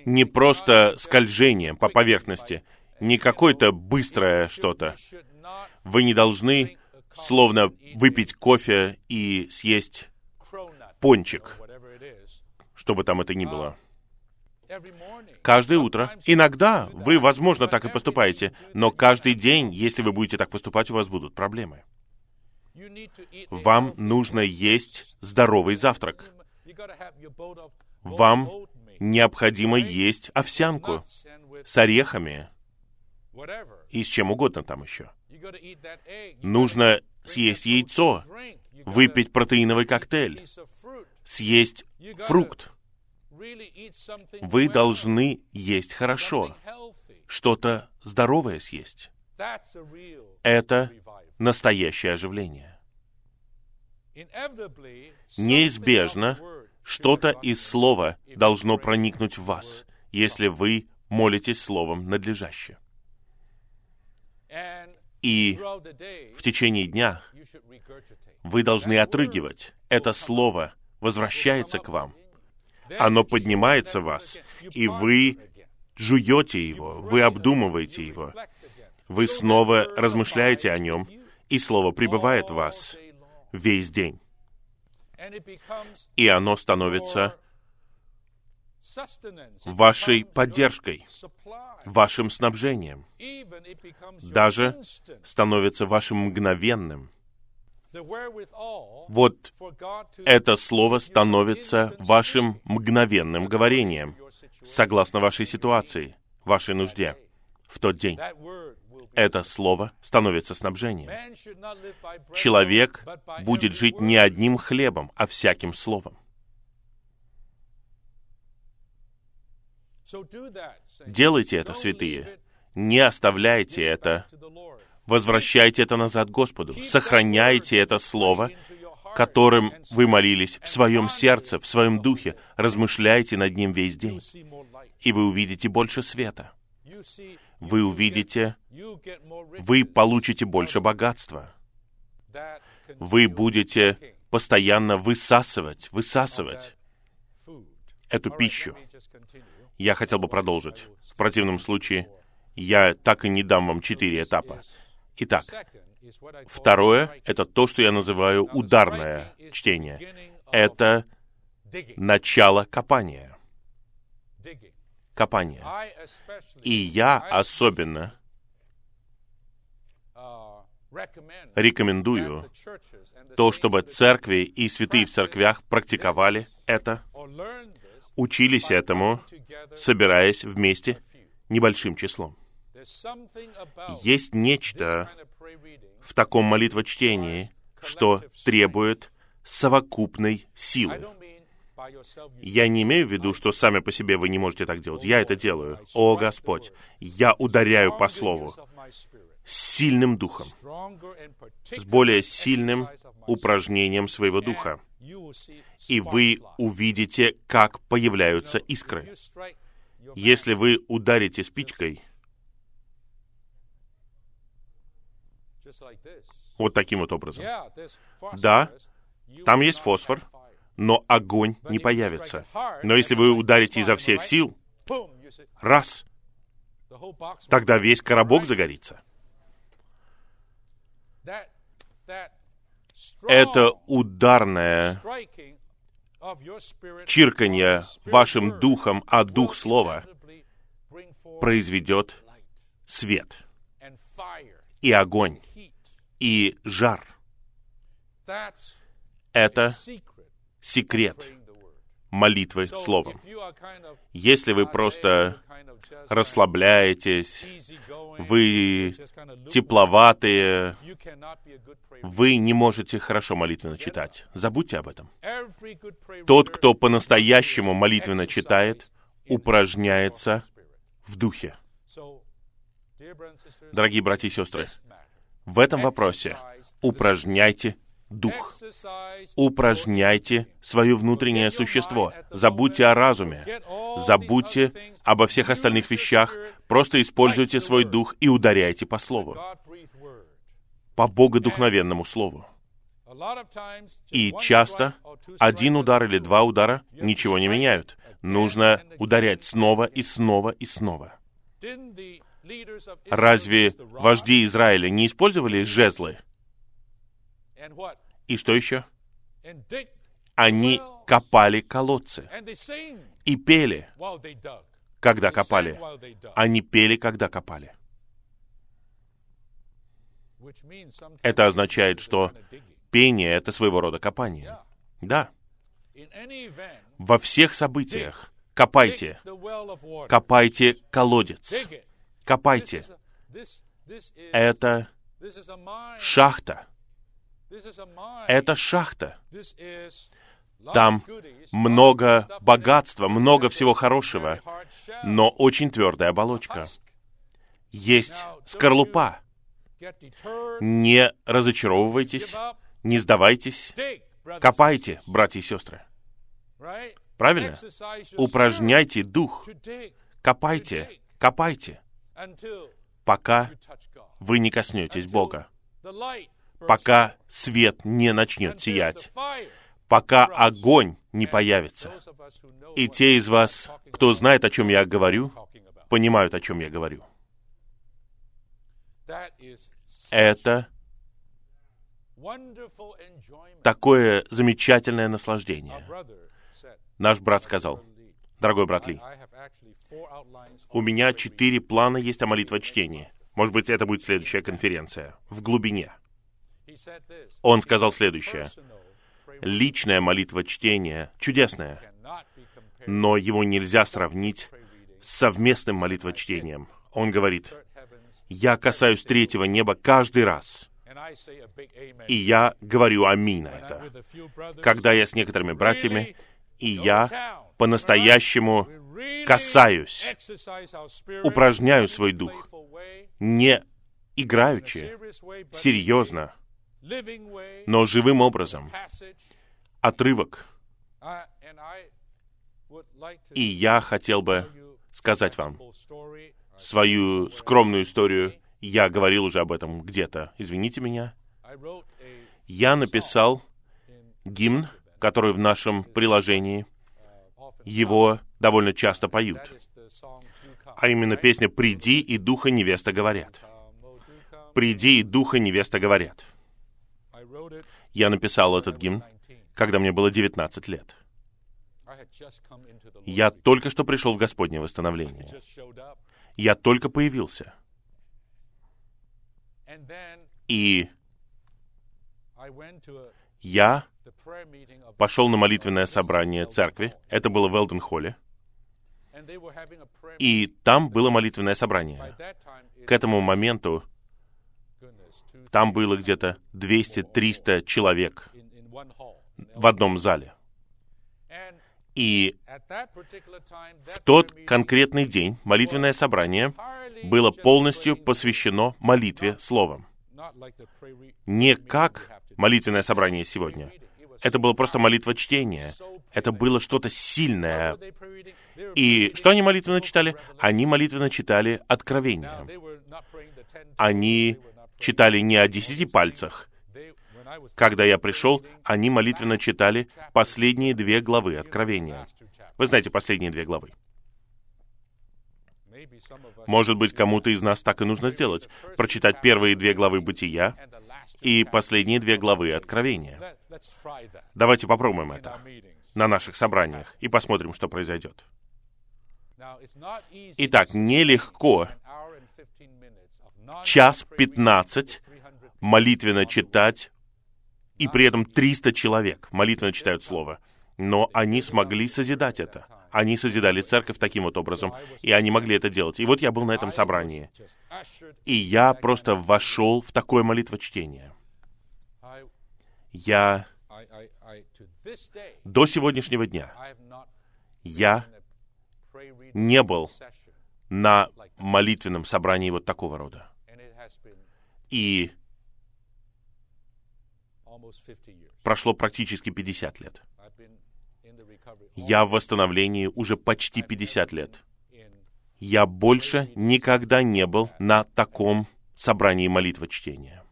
не просто скольжением по поверхности, не какое-то быстрое что-то. Вы не должны словно выпить кофе и съесть пончик, что бы там это ни было. Каждое утро. Иногда вы, возможно, так и поступаете, но каждый день, если вы будете так поступать, у вас будут проблемы. Вам нужно есть здоровый завтрак. Вам необходимо есть овсянку с орехами и с чем угодно там еще. Нужно съесть яйцо, выпить протеиновый коктейль, съесть фрукт. Вы должны есть хорошо, что-то здоровое съесть. Это настоящее оживление. Неизбежно что-то из Слова должно проникнуть в вас, если вы молитесь Словом надлежаще. И в течение дня вы должны отрыгивать. Это Слово возвращается к вам. Оно поднимается в вас, и вы жуете его, вы обдумываете его. Вы снова размышляете о нем, и Слово пребывает в вас весь день. И оно становится вашей поддержкой, вашим снабжением, даже становится вашим мгновенным. Вот это слово становится вашим мгновенным говорением, согласно вашей ситуации, вашей нужде в тот день. Это слово становится снабжением. Человек будет жить не одним хлебом, а всяким словом. Делайте это, святые. Не оставляйте это. Возвращайте это назад Господу. Сохраняйте это Слово которым вы молились в своем сердце, в своем духе. Размышляйте над ним весь день, и вы увидите больше света. Вы увидите, вы получите больше богатства. Вы будете постоянно высасывать, высасывать эту пищу. Я хотел бы продолжить. В противном случае я так и не дам вам четыре этапа. Итак, второе — это то, что я называю ударное чтение. Это начало копания. Копание. И я особенно рекомендую то, чтобы церкви и святые в церквях практиковали это, учились этому, собираясь вместе небольшим числом. Есть нечто в таком молитвочтении, что требует совокупной силы. Я не имею в виду, что сами по себе вы не можете так делать. Я это делаю. О, Господь, я ударяю по Слову с сильным духом, с более сильным упражнением своего духа. И вы увидите, как появляются искры. Если вы ударите спичкой, вот таким вот образом. Да, там есть фосфор, но огонь не появится. Но если вы ударите изо всех сил, раз, тогда весь коробок загорится. Это ударное чирканье вашим духом, а дух слова произведет свет и огонь и жар. Это секрет молитвы словом. Если вы просто расслабляетесь, вы тепловатые, вы не можете хорошо молитвенно читать. Забудьте об этом. Тот, кто по-настоящему молитвенно читает, упражняется в духе. Дорогие братья и сестры, в этом вопросе упражняйте дух. Упражняйте свое внутреннее существо. Забудьте о разуме. Забудьте обо всех остальных вещах. Просто используйте свой дух и ударяйте по слову. По богодухновенному слову. И часто один удар или два удара ничего не меняют. Нужно ударять снова и снова и снова. Разве вожди Израиля не использовали жезлы? И что еще? Они копали колодцы и пели, когда копали. Они пели, когда копали. Это означает, что пение — это своего рода копание. Да. Во всех событиях копайте. Копайте колодец. Копайте. Это шахта. Это шахта. Там много богатства, много всего хорошего, но очень твердая оболочка. Есть скорлупа. Не разочаровывайтесь, не сдавайтесь, копайте, братья и сестры. Правильно? Упражняйте дух. Копайте, копайте, пока вы не коснетесь Бога. пока свет не начнет сиять, пока огонь не появится. И те из вас, кто знает, о чем я говорю, понимают, о чем я говорю. Это такое замечательное наслаждение. Наш брат сказал, дорогой брат Ли, у меня четыре плана есть о молитвочтении. Может быть, это будет следующая конференция. В глубине. Он сказал следующее. Личная молитва чтения чудесная, но его нельзя сравнить с совместным молитвочтением. Он говорит, я касаюсь третьего неба каждый раз. И я говорю аминь на это. Когда я с некоторыми братьями, и я по-настоящему касаюсь, упражняю свой дух, не играючи, серьезно, но живым образом. Отрывок. И я хотел бы сказать вам свою скромную историю. Я говорил уже об этом где-то. Извините меня. Я написал гимн, который в нашем приложении. Его довольно часто поют. А именно песня «Приди, и духа невеста говорят». «Приди, и духа невеста говорят». Я написал этот гимн, когда мне было 19 лет. Я только что пришел в Господнее восстановление. Я только появился. И я пошел на молитвенное собрание церкви. Это было в Элден-Холле. И там было молитвенное собрание. К этому моменту там было где-то 200-300 человек в одном зале. И в тот конкретный день молитвенное собрание было полностью посвящено молитве словом. Не как молитвенное собрание сегодня. Это было просто молитва чтения. Это было что-то сильное. И что они молитвенно читали? Они молитвенно читали Откровение. Они читали не о десяти пальцах. Когда я пришел, они молитвенно читали последние две главы Откровения. Вы знаете последние две главы. Может быть, кому-то из нас так и нужно сделать. Прочитать первые две главы Бытия и последние две главы Откровения. Давайте попробуем это на наших собраниях и посмотрим, что произойдет. Итак, нелегко час пятнадцать молитвенно читать, и при этом 300 человек молитвенно читают Слово. Но они смогли созидать это. Они созидали церковь таким вот образом, и они могли это делать. И вот я был на этом собрании. И я просто вошел в такое молитвочтение. Я до сегодняшнего дня я не был на молитвенном собрании вот такого рода. И прошло практически 50 лет. Я в восстановлении уже почти 50 лет. Я больше никогда не был на таком собрании молитвы чтения.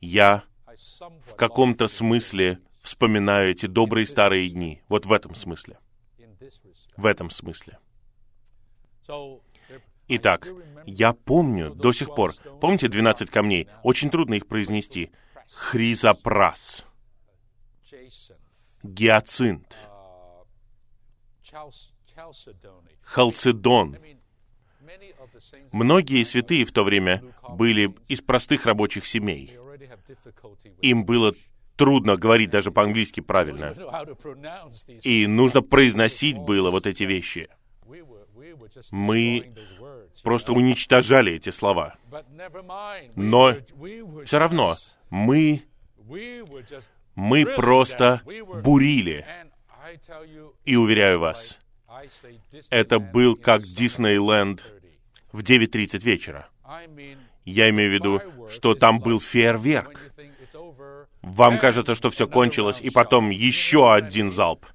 Я в каком-то смысле вспоминаю эти добрые старые дни. Вот в этом смысле. В этом смысле. Итак, я помню до сих пор, помните 12 камней? Очень трудно их произнести. Хризопрас гиацинт, халцедон. Многие святые в то время были из простых рабочих семей. Им было трудно говорить даже по-английски правильно. И нужно произносить было вот эти вещи. Мы просто уничтожали эти слова. Но все равно мы мы просто бурили. И уверяю вас, это был как Диснейленд в 9.30 вечера. Я имею в виду, что там был фейерверк. Вам кажется, что все кончилось, и потом еще один залп.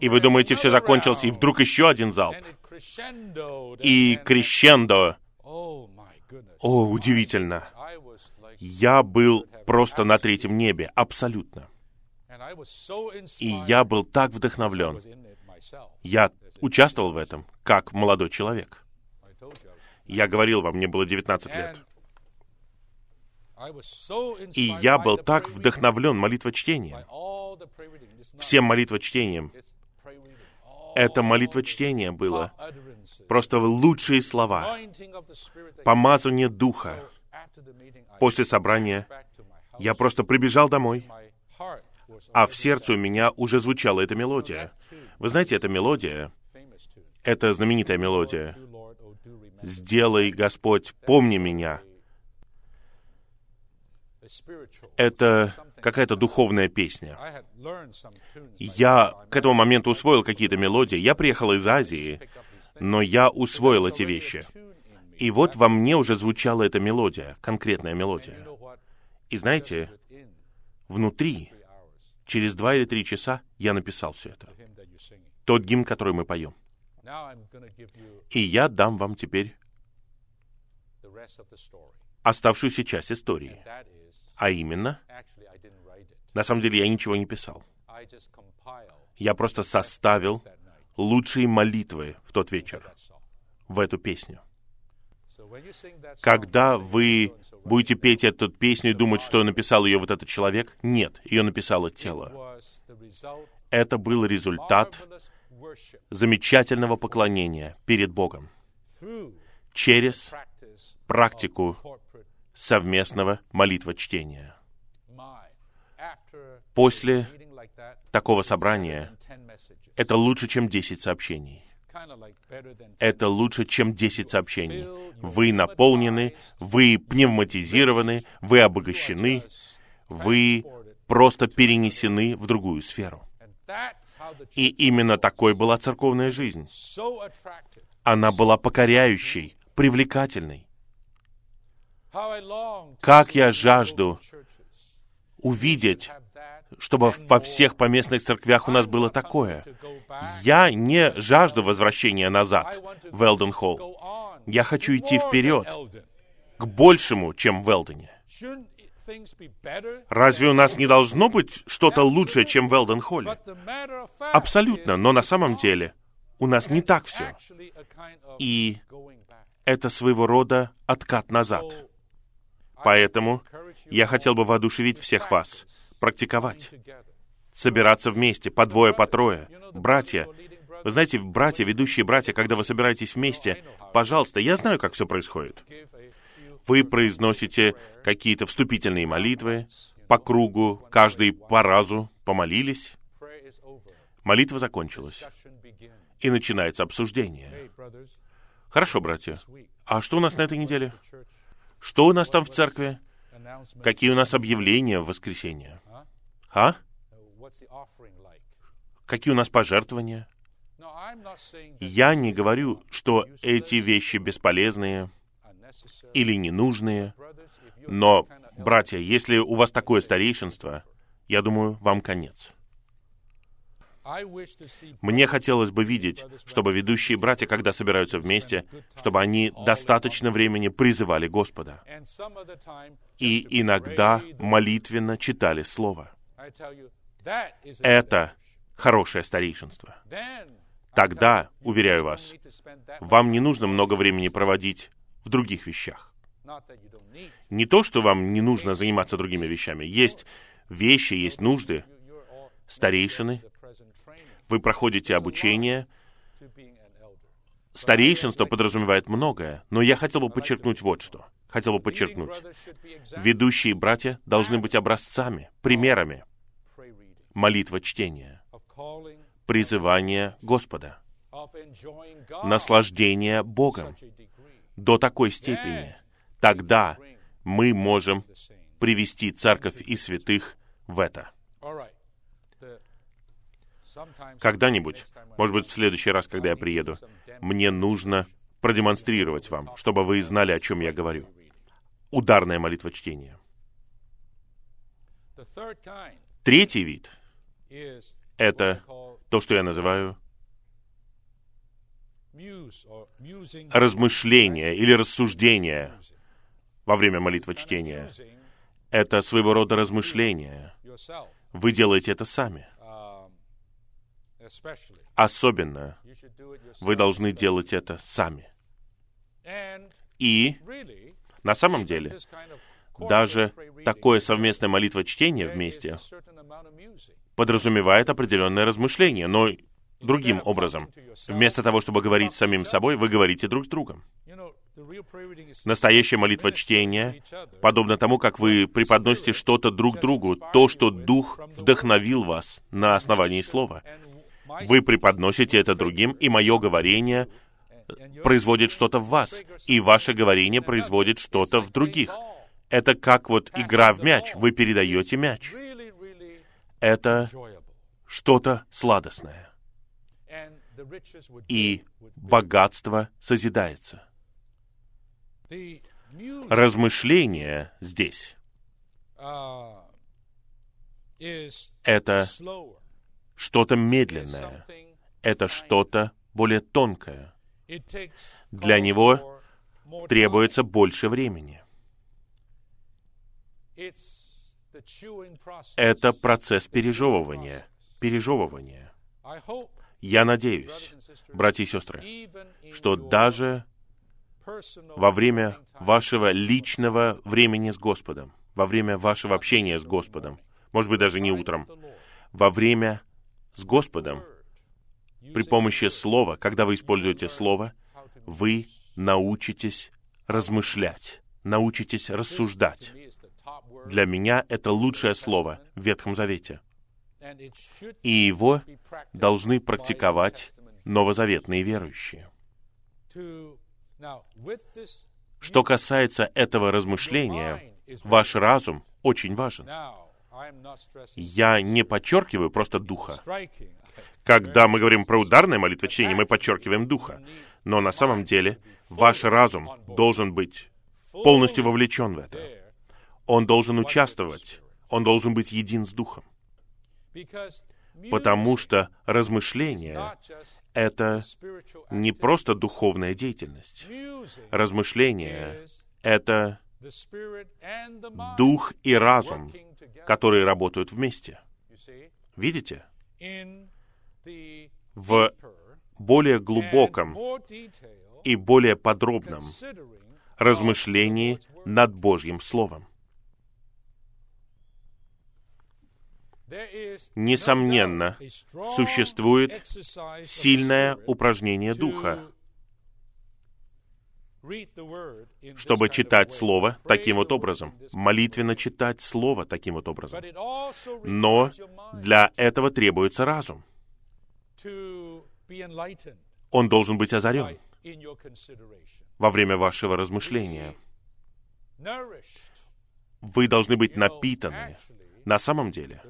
И вы думаете, все закончилось, и вдруг еще один залп. И крещендо. О, удивительно. Я был просто на третьем небе, абсолютно. И я был так вдохновлен. Я участвовал в этом, как молодой человек. Я говорил вам, мне было 19 лет. И я был так вдохновлен молитвочтением, всем молитвочтением. Это молитвочтение было просто лучшие слова, помазание Духа. После собрания я просто прибежал домой, а в сердце у меня уже звучала эта мелодия. Вы знаете, эта мелодия, это знаменитая мелодия. «Сделай, Господь, помни меня». Это какая-то духовная песня. Я к этому моменту усвоил какие-то мелодии. Я приехал из Азии, но я усвоил эти вещи. И вот во мне уже звучала эта мелодия, конкретная мелодия. И знаете, внутри, через два или три часа я написал все это. Тот гимн, который мы поем. И я дам вам теперь оставшуюся часть истории. А именно, на самом деле я ничего не писал. Я просто составил лучшие молитвы в тот вечер, в эту песню. Когда вы будете петь эту песню и думать, что написал ее вот этот человек, нет, ее написало тело. Это был результат замечательного поклонения перед Богом через практику совместного молитвочтения. После такого собрания это лучше, чем 10 сообщений. Это лучше, чем 10 сообщений. Вы наполнены, вы пневматизированы, вы обогащены, вы просто перенесены в другую сферу. И именно такой была церковная жизнь. Она была покоряющей, привлекательной. Как я жажду увидеть, чтобы во всех поместных церквях у нас было такое. Я не жажду возвращения назад в Элден Холл. Я хочу идти вперед, к большему, чем в Элдене. Разве у нас не должно быть что-то лучшее, чем в Элден Холле? Абсолютно, но на самом деле у нас не так все. И это своего рода откат назад. Поэтому я хотел бы воодушевить всех вас, практиковать, собираться вместе, по двое, по трое, братья. Вы знаете, братья, ведущие братья, когда вы собираетесь вместе, пожалуйста, я знаю, как все происходит. Вы произносите какие-то вступительные молитвы по кругу, каждый по разу помолились. Молитва закончилась. И начинается обсуждение. Хорошо, братья. А что у нас на этой неделе? Что у нас там в церкви? Какие у нас объявления в воскресенье? А? Какие у нас пожертвования? Я не говорю, что эти вещи бесполезные или ненужные, но, братья, если у вас такое старейшинство, я думаю, вам конец. Мне хотелось бы видеть, чтобы ведущие братья, когда собираются вместе, чтобы они достаточно времени призывали Господа. И иногда молитвенно читали Слово. Это хорошее старейшинство. Тогда, уверяю вас, вам не нужно много времени проводить в других вещах. Не то, что вам не нужно заниматься другими вещами. Есть вещи, есть нужды. Старейшины вы проходите обучение. Старейшинство подразумевает многое, но я хотел бы подчеркнуть вот что. Хотел бы подчеркнуть. Ведущие братья должны быть образцами, примерами молитва чтения, призывание Господа, наслаждение Богом до такой степени. Тогда мы можем привести церковь и святых в это. Когда-нибудь, может быть, в следующий раз, когда я приеду, мне нужно продемонстрировать вам, чтобы вы знали, о чем я говорю. Ударная молитва чтения. Третий вид — это то, что я называю размышление или рассуждение во время молитвы чтения. Это своего рода размышление. Вы делаете это сами. Особенно вы должны делать это сами. И на самом деле, даже такое совместное молитва чтение вместе подразумевает определенное размышление, но другим образом. Вместо того, чтобы говорить с самим собой, вы говорите друг с другом. Настоящая молитва чтения подобно тому, как вы преподносите что-то друг другу, то, что Дух вдохновил вас на основании Слова. Вы преподносите это другим, и мое говорение производит что-то в вас, и ваше говорение производит что-то в других. Это как вот игра в мяч. Вы передаете мяч. Это что-то сладостное. И богатство созидается. Размышление здесь это что-то медленное, это что-то более тонкое. Для него требуется больше времени. Это процесс пережевывания, пережевывания. Я надеюсь, братья и сестры, что даже во время вашего личного времени с Господом, во время вашего общения с Господом, может быть, даже не утром, во время с Господом, при помощи слова, когда вы используете слово, вы научитесь размышлять, научитесь рассуждать. Для меня это лучшее слово в Ветхом Завете. И его должны практиковать новозаветные верующие. Что касается этого размышления, ваш разум очень важен. Я не подчеркиваю просто духа. Когда мы говорим про ударное молитвочтение, мы подчеркиваем духа. Но на самом деле ваш разум должен быть полностью вовлечен в это. Он должен участвовать. Он должен быть един с духом. Потому что размышление — это не просто духовная деятельность. Размышление — это дух и разум, которые работают вместе. Видите? В более глубоком и более подробном размышлении над Божьим Словом. Несомненно, существует сильное упражнение Духа, чтобы читать Слово таким вот образом, молитвенно читать Слово таким вот образом. Но для этого требуется разум. Он должен быть озарен во время вашего размышления. Вы должны быть напитаны. На самом деле,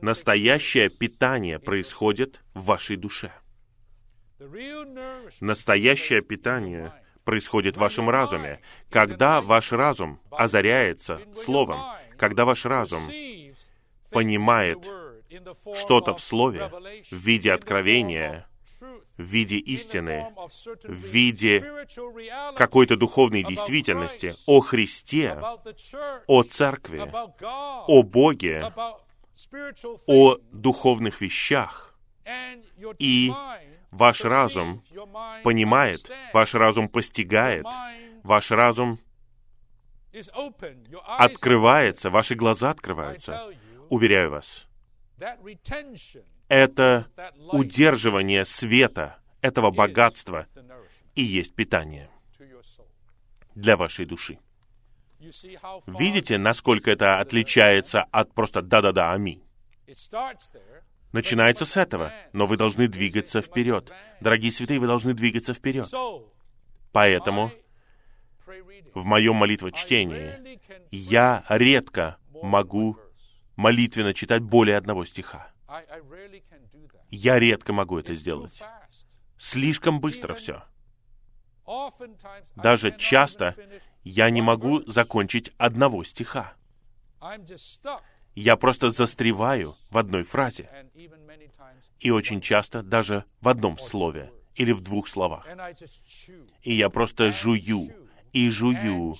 настоящее питание происходит в вашей душе. Настоящее питание происходит в вашем разуме. Когда ваш разум озаряется Словом, когда ваш разум понимает что-то в Слове в виде откровения, в виде истины, в виде какой-то духовной действительности о Христе, о Церкви, о Боге, о духовных вещах. И ваш разум понимает, ваш разум постигает, ваш разум открывается, ваши глаза открываются. Уверяю вас, это удерживание света, этого богатства и есть питание для вашей души. Видите, насколько это отличается от просто «да-да-да, аминь»? Начинается с этого, но вы должны двигаться вперед. Дорогие святые, вы должны двигаться вперед. Поэтому в моем молитвочтении я редко могу молитвенно читать более одного стиха. Я редко могу это сделать. Слишком быстро все. Даже часто я не могу закончить одного стиха. Я просто застреваю в одной фразе. И очень часто даже в одном слове или в двух словах. И я просто жую, и жую,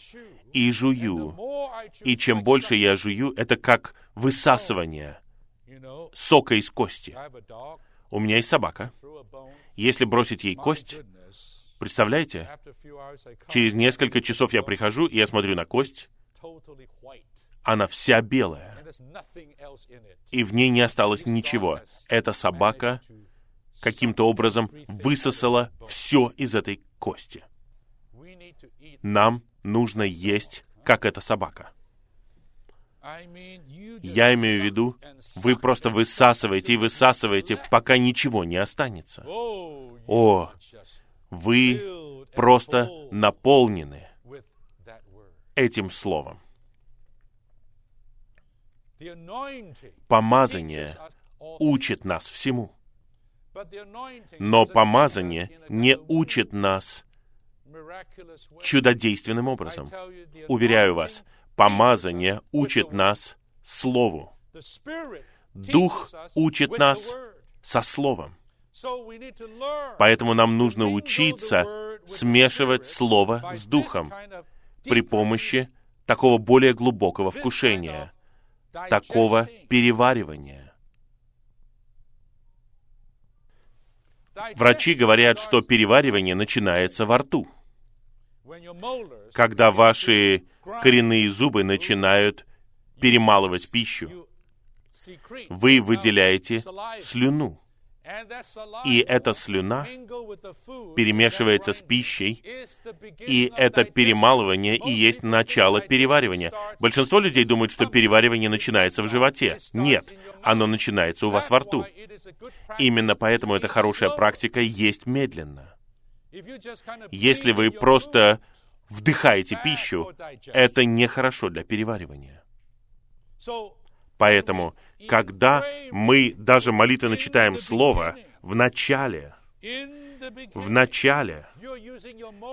и жую. И чем больше я жую, это как высасывание сока из кости. У меня есть собака. Если бросить ей кость, представляете, через несколько часов я прихожу, и я смотрю на кость, она вся белая, и в ней не осталось ничего. Эта собака каким-то образом высосала все из этой кости. Нам нужно есть, как эта собака. Я имею в виду, вы просто высасываете и высасываете, пока ничего не останется. О, вы просто наполнены этим словом. Помазание учит нас всему. Но помазание не учит нас чудодейственным образом. Уверяю вас, помазание учит нас Слову. Дух учит нас со Словом. Поэтому нам нужно учиться смешивать Слово с Духом при помощи такого более глубокого вкушения, такого переваривания. Врачи говорят, что переваривание начинается во рту. Когда ваши коренные зубы начинают перемалывать пищу, вы выделяете слюну. И эта слюна перемешивается с пищей, и это перемалывание и есть начало переваривания. Большинство людей думают, что переваривание начинается в животе. Нет, оно начинается у вас во рту. Именно поэтому это хорошая практика есть медленно. Если вы просто вдыхаете пищу, это нехорошо для переваривания. Поэтому, когда мы даже молитвенно читаем Слово в начале, в начале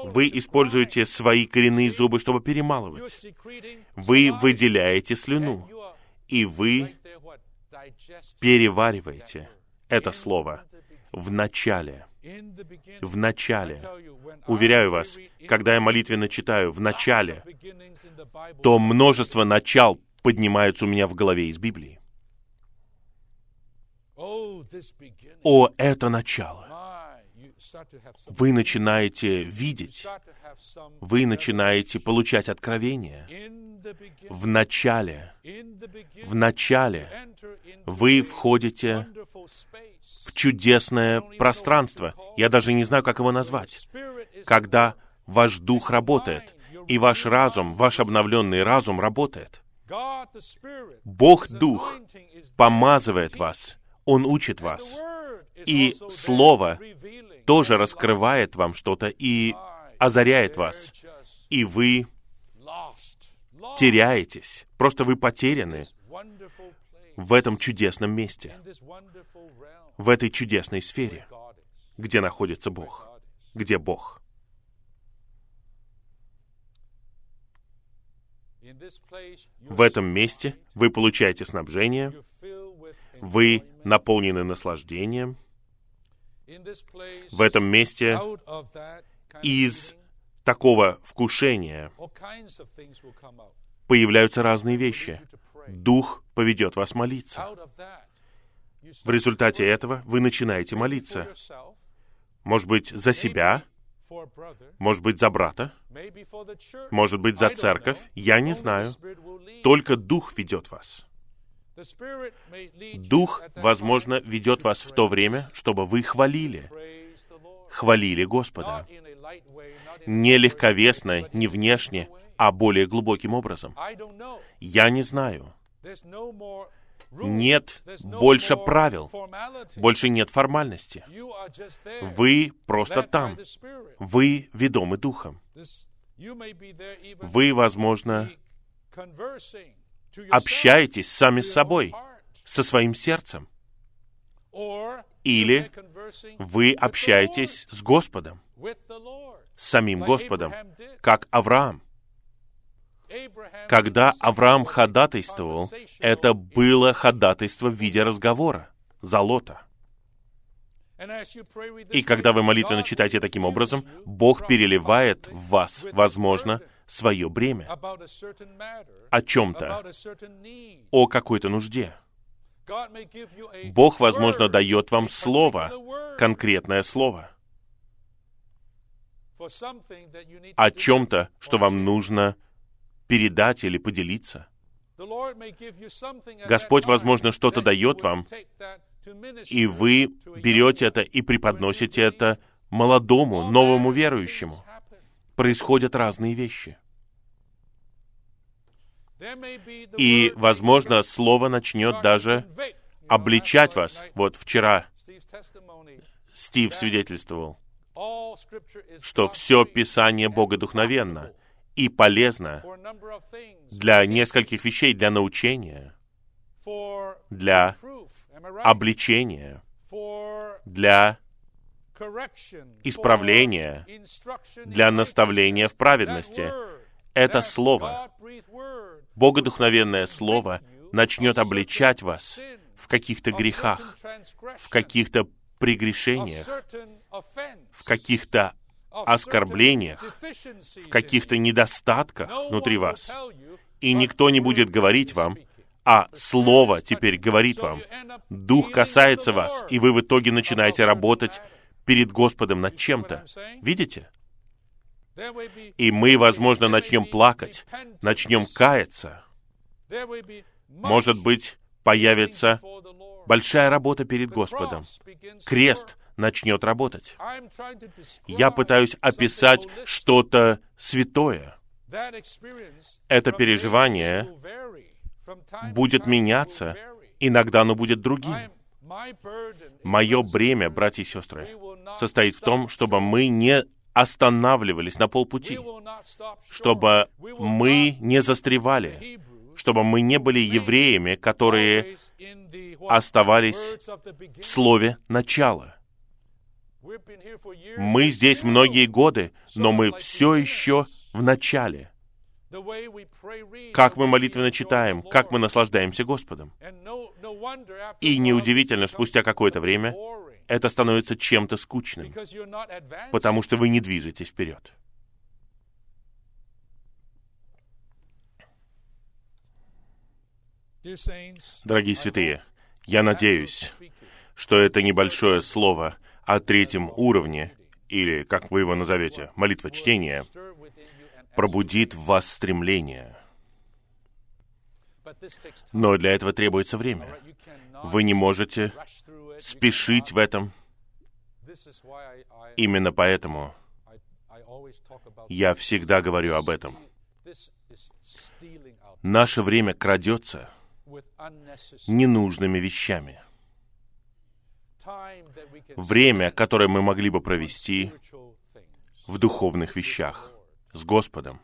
вы используете свои коренные зубы, чтобы перемалывать. Вы выделяете слюну, и вы перевариваете это слово в начале. В начале. Уверяю вас, когда я молитвенно читаю в начале, то множество начал поднимаются у меня в голове из Библии. О, это начало. Вы начинаете видеть, вы начинаете получать откровения. В начале, в начале вы входите в чудесное пространство. Я даже не знаю, как его назвать. Когда ваш дух работает, и ваш разум, ваш обновленный разум работает. Бог Дух помазывает вас, Он учит вас. И Слово тоже раскрывает вам что-то и озаряет вас. И вы теряетесь. Просто вы потеряны в этом чудесном месте, в этой чудесной сфере, где находится Бог, где Бог. В этом месте вы получаете снабжение, вы наполнены наслаждением. В этом месте из такого вкушения появляются разные вещи. Дух поведет вас молиться. В результате этого вы начинаете молиться. Может быть, за себя, может быть, за брата, может быть, за церковь, я не знаю. Только Дух ведет вас. Дух, возможно, ведет вас в то время, чтобы вы хвалили. Хвалили Господа. Не легковесно, не внешне, а более глубоким образом. Я не знаю. Нет больше правил, больше нет формальности. Вы просто там. Вы ведомы Духом. Вы, возможно, общаетесь сами с собой, со своим сердцем. Или вы общаетесь с Господом, с самим Господом, как Авраам. Когда Авраам ходатайствовал, это было ходатайство в виде разговора, за Лота. И когда вы молитвенно читаете таким образом, Бог переливает в вас, возможно, свое бремя о чем-то, о какой-то нужде. Бог, возможно, дает вам слово, конкретное слово, о чем-то, что вам нужно передать или поделиться. Господь, возможно, что-то дает вам, и вы берете это и преподносите это молодому, новому верующему. Происходят разные вещи. И, возможно, Слово начнет даже обличать вас. Вот вчера Стив свидетельствовал, что все Писание Богодухновенно и полезно для нескольких вещей, для научения, для обличения, для исправления, для наставления в праведности. Это Слово. Богодухновенное Слово начнет обличать вас в каких-то грехах, в каких-то прегрешениях, в каких-то оскорблениях, в каких-то недостатках внутри вас. И никто не будет говорить вам, а Слово теперь говорит вам. Дух касается вас, и вы в итоге начинаете работать перед Господом над чем-то. Видите? И мы, возможно, начнем плакать, начнем каяться. Может быть, появится большая работа перед Господом. Крест начнет работать. Я пытаюсь описать что-то святое. Это переживание будет меняться, иногда оно будет другим. Мое бремя, братья и сестры, состоит в том, чтобы мы не останавливались на полпути, чтобы мы не застревали, чтобы мы не были евреями, которые оставались в слове начала. Мы здесь многие годы, но мы все еще в начале. Как мы молитвенно читаем, как мы наслаждаемся Господом. И неудивительно, спустя какое-то время это становится чем-то скучным, потому что вы не движетесь вперед. Дорогие святые, я надеюсь, что это небольшое слово о третьем уровне, или, как вы его назовете, молитва чтения, пробудит в вас стремление. Но для этого требуется время. Вы не можете спешить в этом. Именно поэтому я всегда говорю об этом. Наше время крадется ненужными вещами. Время, которое мы могли бы провести в духовных вещах с Господом.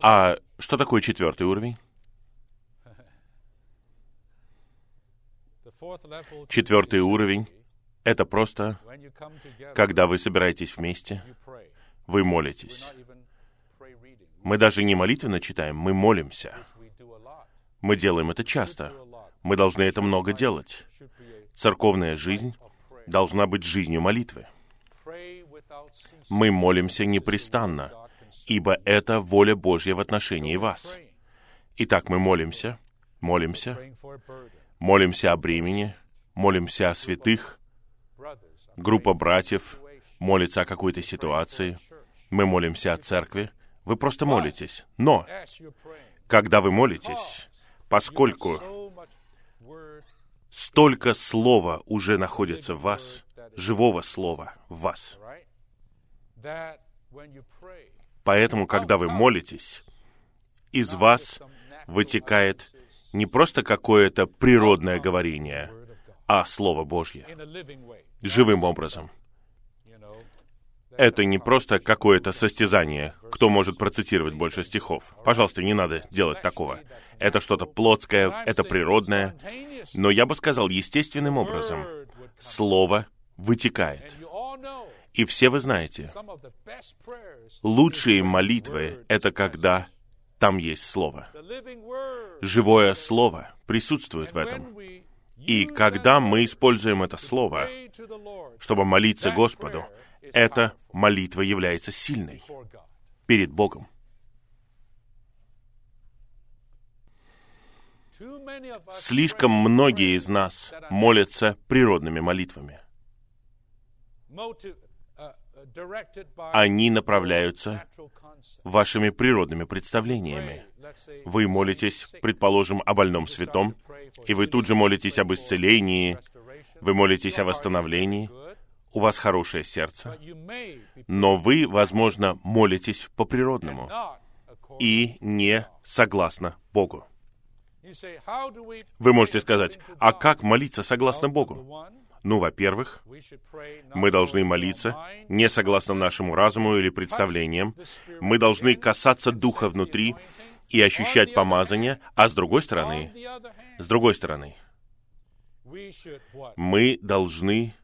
А что такое четвертый уровень? Четвертый уровень — это просто, когда вы собираетесь вместе, вы молитесь. Мы даже не молитвенно читаем, мы молимся. Мы делаем это часто. Мы должны это много делать. Церковная жизнь должна быть жизнью молитвы. Мы молимся непрестанно, ибо это воля Божья в отношении вас. Итак, мы молимся, молимся, молимся о бремени, молимся о святых, группа братьев молится о какой-то ситуации, мы молимся о церкви, вы просто молитесь. Но, когда вы молитесь, поскольку столько слова уже находится в вас, живого слова в вас, Поэтому, когда вы молитесь, из вас вытекает не просто какое-то природное говорение, а Слово Божье, живым образом. Это не просто какое-то состязание, кто может процитировать больше стихов. Пожалуйста, не надо делать такого. Это что-то плотское, это природное. Но я бы сказал, естественным образом Слово вытекает. И все вы знаете, лучшие молитвы — это когда там есть Слово. Живое Слово присутствует в этом. И когда мы используем это Слово, чтобы молиться Господу, эта молитва является сильной перед Богом. Слишком многие из нас молятся природными молитвами они направляются вашими природными представлениями. Вы молитесь, предположим, о больном святом, и вы тут же молитесь об исцелении, вы молитесь о восстановлении, у вас хорошее сердце, но вы, возможно, молитесь по-природному и не согласно Богу. Вы можете сказать, а как молиться согласно Богу? Ну, во-первых, мы должны молиться не согласно нашему разуму или представлениям. Мы должны касаться Духа внутри и ощущать помазание, а с другой стороны, с другой стороны, мы должны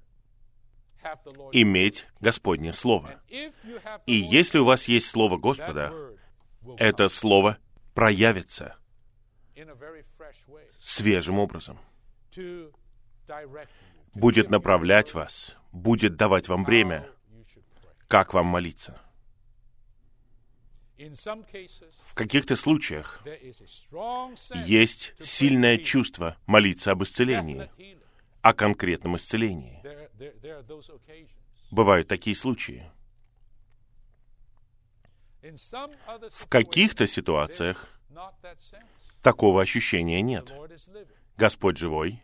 иметь Господнее Слово. И если у вас есть Слово Господа, это Слово проявится свежим образом. Будет направлять вас, будет давать вам время, как вам молиться. В каких-то случаях есть сильное чувство молиться об исцелении, о конкретном исцелении. Бывают такие случаи. В каких-то ситуациях такого ощущения нет. Господь живой.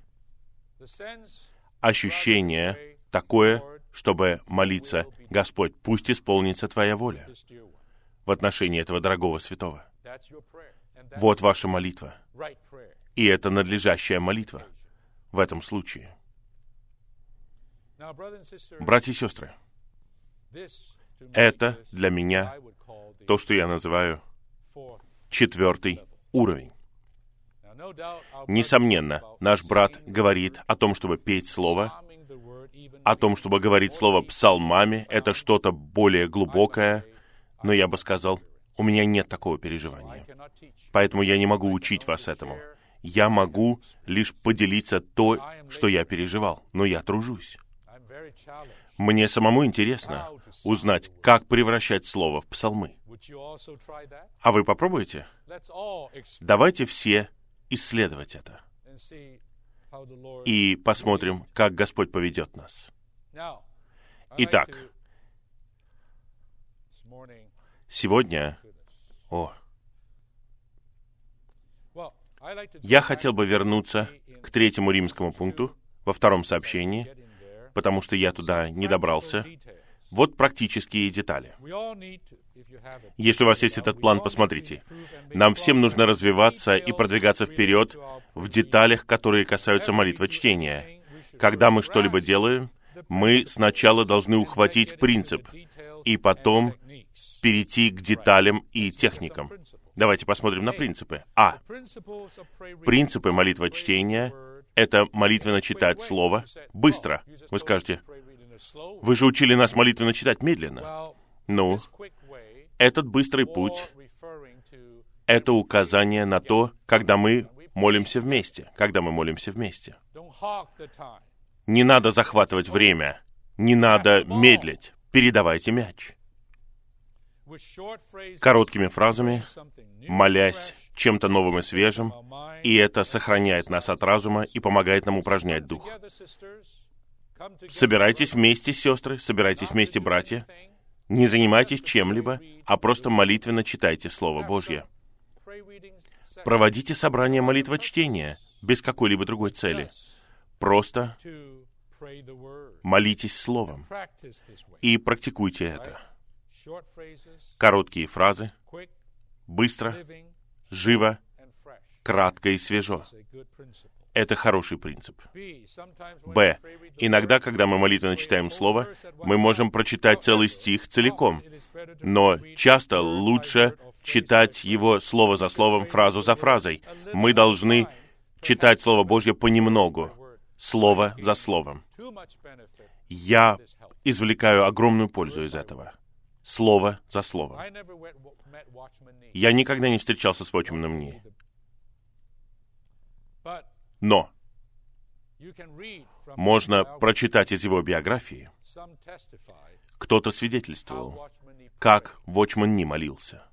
Ощущение такое, чтобы молиться, Господь, пусть исполнится Твоя воля в отношении этого дорогого святого. Вот ваша молитва. И это надлежащая молитва в этом случае. Братья и сестры, это для меня то, что я называю четвертый уровень. Несомненно, наш брат говорит о том, чтобы петь слово, о том, чтобы говорить слово псалмами, это что-то более глубокое, но я бы сказал, у меня нет такого переживания. Поэтому я не могу учить вас этому. Я могу лишь поделиться то, что я переживал, но я тружусь. Мне самому интересно узнать, как превращать слово в псалмы. А вы попробуете? Давайте все исследовать это. И посмотрим, как Господь поведет нас. Итак, сегодня... О, я хотел бы вернуться к третьему римскому пункту во втором сообщении, потому что я туда не добрался. Вот практические детали. Если у вас есть этот план, посмотрите. Нам всем нужно развиваться и продвигаться вперед в деталях, которые касаются молитвы чтения. Когда мы что-либо делаем, мы сначала должны ухватить принцип, и потом перейти к деталям и техникам. Давайте посмотрим на принципы. А. Принципы молитвы чтения это молитвенно читать Слово быстро. Вы скажете, вы же учили нас молитвенно читать медленно. Ну, этот быстрый путь — это указание на то, когда мы молимся вместе, когда мы молимся вместе. Не надо захватывать время, не надо медлить, передавайте мяч. Короткими фразами, молясь чем-то новым и свежим, и это сохраняет нас от разума и помогает нам упражнять дух. Собирайтесь вместе, сестры, собирайтесь вместе, братья. Не занимайтесь чем-либо, а просто молитвенно читайте Слово Божье. Проводите собрание молитва чтения без какой-либо другой цели. Просто молитесь Словом и практикуйте это. Короткие фразы, быстро, живо, кратко и свежо. Это хороший принцип. Б. Иногда, когда мы молитвенно читаем Слово, мы можем прочитать целый стих целиком, но часто лучше читать его слово за словом, фразу за фразой. Мы должны читать Слово Божье понемногу, слово за словом. Я извлекаю огромную пользу из этого. Слово за словом. Я никогда не встречался с Watchman Ни. Но можно прочитать из его биографии, кто-то свидетельствовал, как Вочман Ни молился.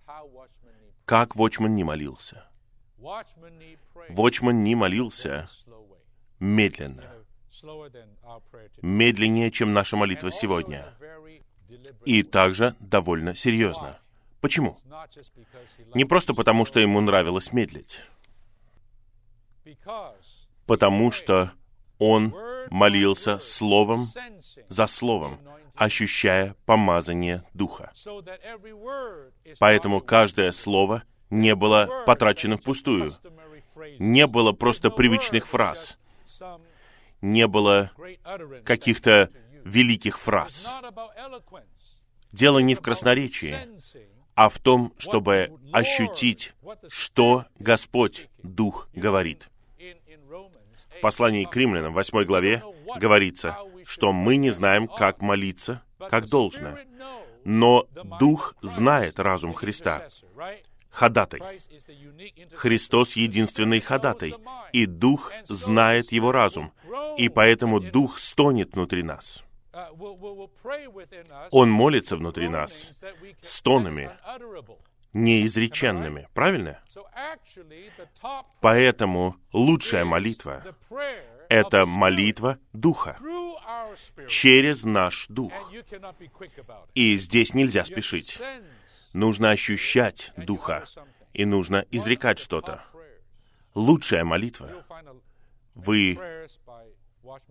Как Вочман Ни молился. Вочман Ни молился медленно. Медленнее, чем наша молитва сегодня. И также довольно серьезно. Почему? Не просто потому, что ему нравилось медлить потому что он молился словом за словом, ощущая помазание Духа. Поэтому каждое слово не было потрачено впустую. Не было просто привычных фраз. Не было каких-то великих фраз. Дело не в красноречии, а в том, чтобы ощутить, что Господь Дух говорит послании к римлянам, в 8 главе, говорится, что мы не знаем, как молиться, как должно. Но Дух знает разум Христа. Ходатай. Христос единственный ходатай, и Дух знает его разум, и поэтому Дух стонет внутри нас. Он молится внутри нас стонами, неизреченными. Правильно? Поэтому лучшая молитва — это молитва Духа через наш Дух. И здесь нельзя спешить. Нужно ощущать Духа, и нужно изрекать что-то. Лучшая молитва. Вы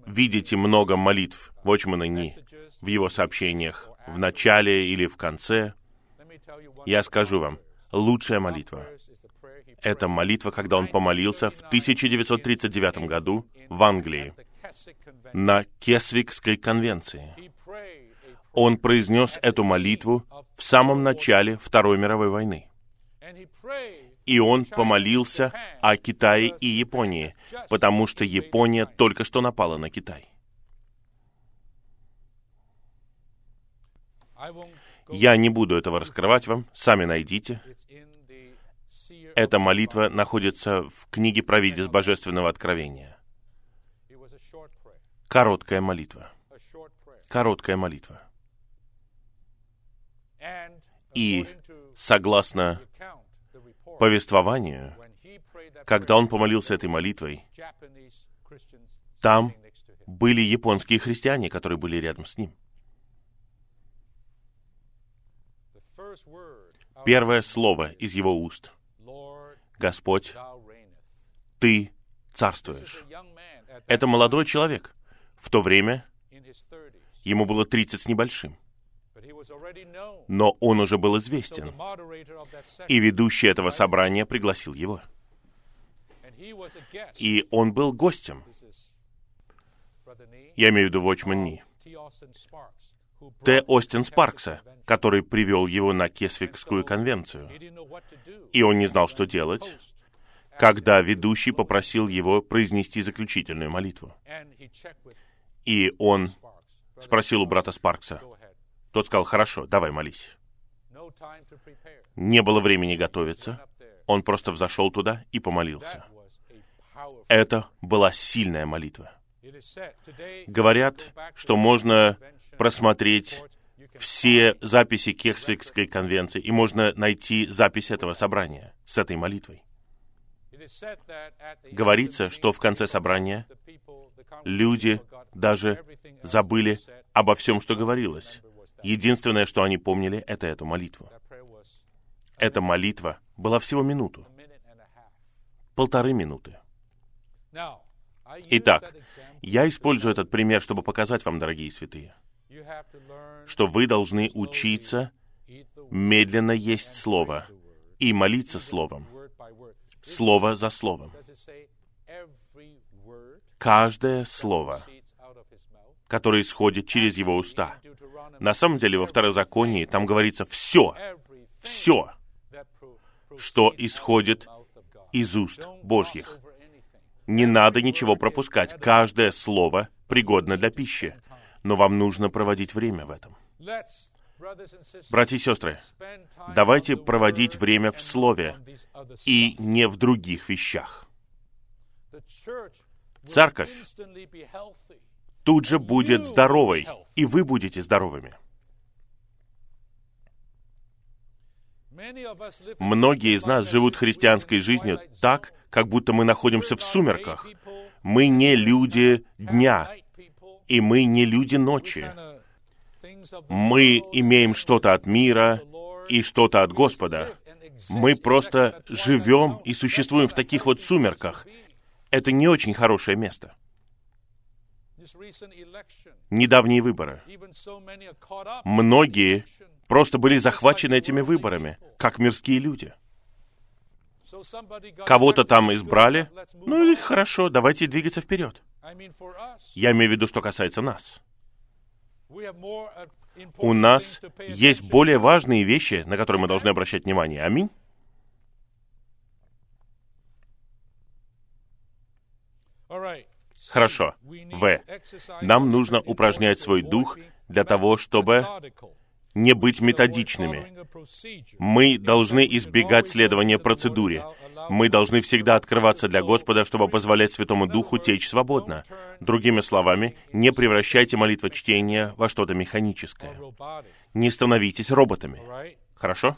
видите много молитв Вочмана Ни в его сообщениях, в начале или в конце — я скажу вам, лучшая молитва — это молитва, когда он помолился в 1939 году в Англии на Кесвикской конвенции. Он произнес эту молитву в самом начале Второй мировой войны. И он помолился о Китае и Японии, потому что Япония только что напала на Китай. Я не буду этого раскрывать вам, сами найдите. Эта молитва находится в книге «Провидец Божественного Откровения». Короткая молитва. Короткая молитва. И, согласно повествованию, когда он помолился этой молитвой, там были японские христиане, которые были рядом с ним. Первое слово из его уст. Господь, Ты царствуешь. Это молодой человек. В то время ему было 30 с небольшим. Но он уже был известен. И ведущий этого собрания пригласил его. И он был гостем. Я имею в виду Вочман Ни. Т. Остин Спаркса, который привел его на Кесвикскую конвенцию. И он не знал, что делать, когда ведущий попросил его произнести заключительную молитву. И он спросил у брата Спаркса. Тот сказал, хорошо, давай молись. Не было времени готовиться. Он просто взошел туда и помолился. Это была сильная молитва. Говорят, что можно просмотреть все записи Кексвикской конвенции, и можно найти запись этого собрания с этой молитвой. Говорится, что в конце собрания люди даже забыли обо всем, что говорилось. Единственное, что они помнили, это эту молитву. Эта молитва была всего минуту. Полторы минуты. Итак, я использую этот пример, чтобы показать вам, дорогие святые, что вы должны учиться медленно есть Слово и молиться Словом, Слово за Словом. Каждое Слово, которое исходит через Его уста. На самом деле, во Второзаконии там говорится все, все, что исходит из уст Божьих. Не надо ничего пропускать. Каждое слово пригодно для пищи но вам нужно проводить время в этом. Братья и сестры, давайте проводить время в Слове и не в других вещах. Церковь тут же будет здоровой, и вы будете здоровыми. Многие из нас живут христианской жизнью так, как будто мы находимся в сумерках. Мы не люди дня, и мы не люди ночи. Мы имеем что-то от мира и что-то от Господа. Мы просто живем и существуем в таких вот сумерках. Это не очень хорошее место. Недавние выборы. Многие просто были захвачены этими выборами, как мирские люди. Кого-то там избрали, ну и хорошо, давайте двигаться вперед. Я имею в виду, что касается нас. У нас есть более важные вещи, на которые мы должны обращать внимание. Аминь. Хорошо. В. Нам нужно упражнять свой дух для того, чтобы не быть методичными. Мы должны избегать следования процедуре. Мы должны всегда открываться для Господа, чтобы позволять Святому Духу течь свободно. Другими словами, не превращайте молитва чтения во что-то механическое. Не становитесь роботами. Хорошо?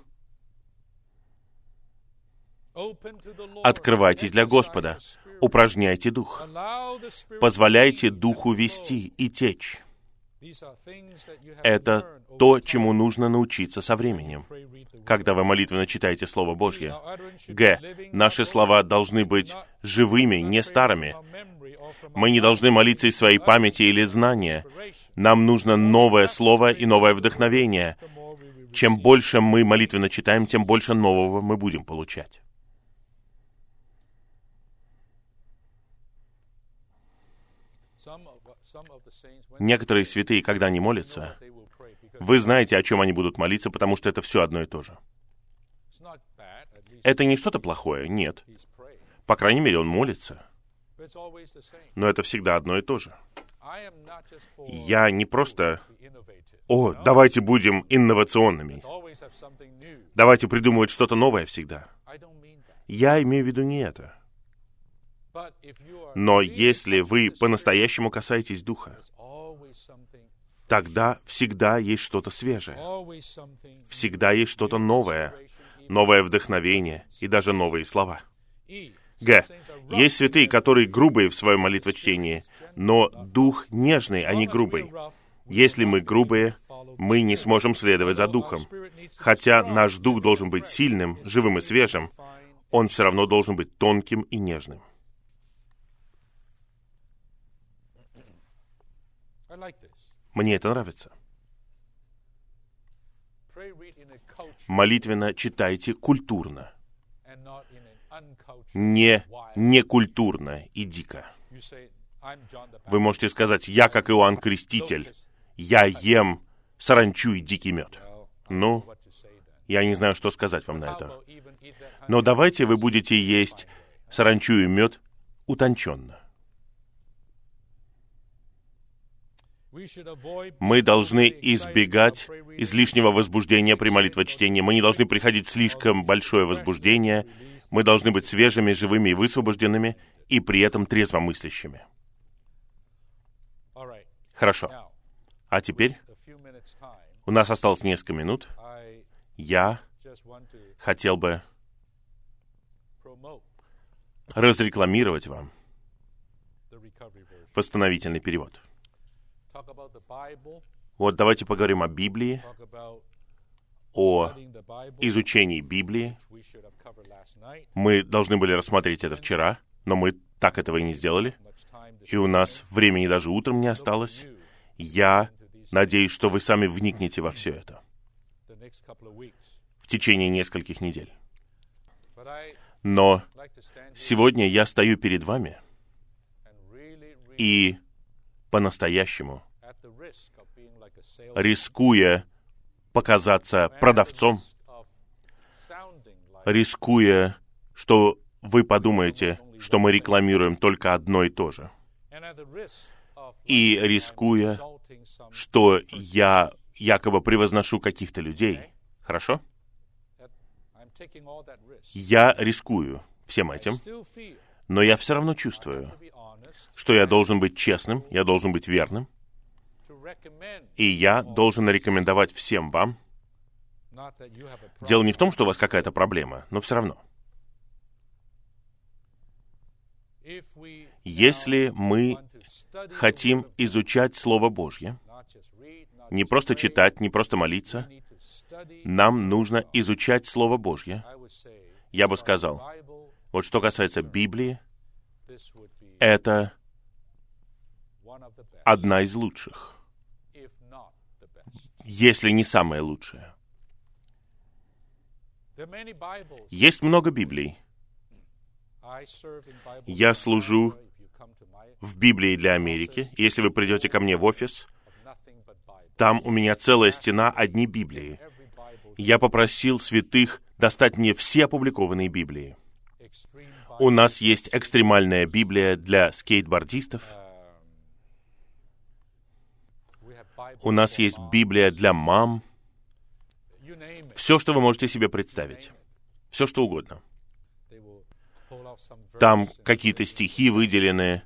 Открывайтесь для Господа. Упражняйте дух. Позволяйте духу вести и течь. Это то, чему нужно научиться со временем, когда вы молитвенно читаете Слово Божье. Г. Наши слова должны быть живыми, не старыми. Мы не должны молиться из своей памяти или знания. Нам нужно новое слово и новое вдохновение. Чем больше мы молитвенно читаем, тем больше нового мы будем получать. Некоторые святые, когда они молятся, вы знаете, о чем они будут молиться, потому что это все одно и то же. Это не что-то плохое, нет. По крайней мере, он молится. Но это всегда одно и то же. Я не просто «О, давайте будем инновационными». Давайте придумывать что-то новое всегда. Я имею в виду не это. Но если вы по-настоящему касаетесь Духа, тогда всегда есть что-то свежее. Всегда есть что-то новое, новое вдохновение и даже новые слова. Г. Есть святые, которые грубые в своем молитвочтении, но дух нежный, а не грубый. Если мы грубые, мы не сможем следовать за духом. Хотя наш дух должен быть сильным, живым и свежим, он все равно должен быть тонким и нежным. Мне это нравится. Молитвенно читайте культурно. Не некультурно и дико. Вы можете сказать, я как Иоанн Креститель, я ем саранчу и дикий мед. Ну, я не знаю, что сказать вам на это. Но давайте вы будете есть саранчу и мед утонченно. Мы должны избегать излишнего возбуждения при молитвочтении. Мы не должны приходить в слишком большое возбуждение. Мы должны быть свежими, живыми и высвобожденными, и при этом трезвомыслящими. Хорошо. А теперь у нас осталось несколько минут. Я хотел бы разрекламировать вам восстановительный перевод. Вот давайте поговорим о Библии, о изучении Библии. Мы должны были рассмотреть это вчера, но мы так этого и не сделали. И у нас времени даже утром не осталось. Я надеюсь, что вы сами вникнете во все это в течение нескольких недель. Но сегодня я стою перед вами и по-настоящему, рискуя показаться продавцом, рискуя, что вы подумаете, что мы рекламируем только одно и то же. И рискуя, что я якобы превозношу каких-то людей. Хорошо? Я рискую всем этим, но я все равно чувствую, что я должен быть честным, я должен быть верным, и я должен рекомендовать всем вам. Дело не в том, что у вас какая-то проблема, но все равно. Если мы хотим изучать Слово Божье, не просто читать, не просто молиться, нам нужно изучать Слово Божье. Я бы сказал, вот что касается Библии, это одна из лучших, если не самая лучшая. Есть много Библий. Я служу в Библии для Америки. Если вы придете ко мне в офис, там у меня целая стена одни Библии. Я попросил святых достать мне все опубликованные Библии. У нас есть экстремальная Библия для скейтбордистов — У нас есть Библия для мам. Все, что вы можете себе представить. Все, что угодно. Там какие-то стихи выделены.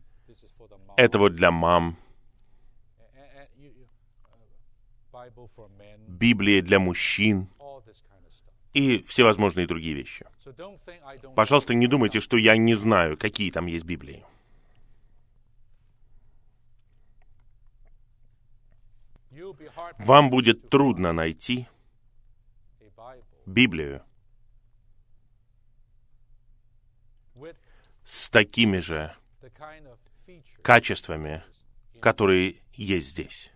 Это вот для мам. Библия для мужчин и всевозможные другие вещи. Пожалуйста, не думайте, что я не знаю, какие там есть Библии. Вам будет трудно найти Библию с такими же качествами, которые есть здесь.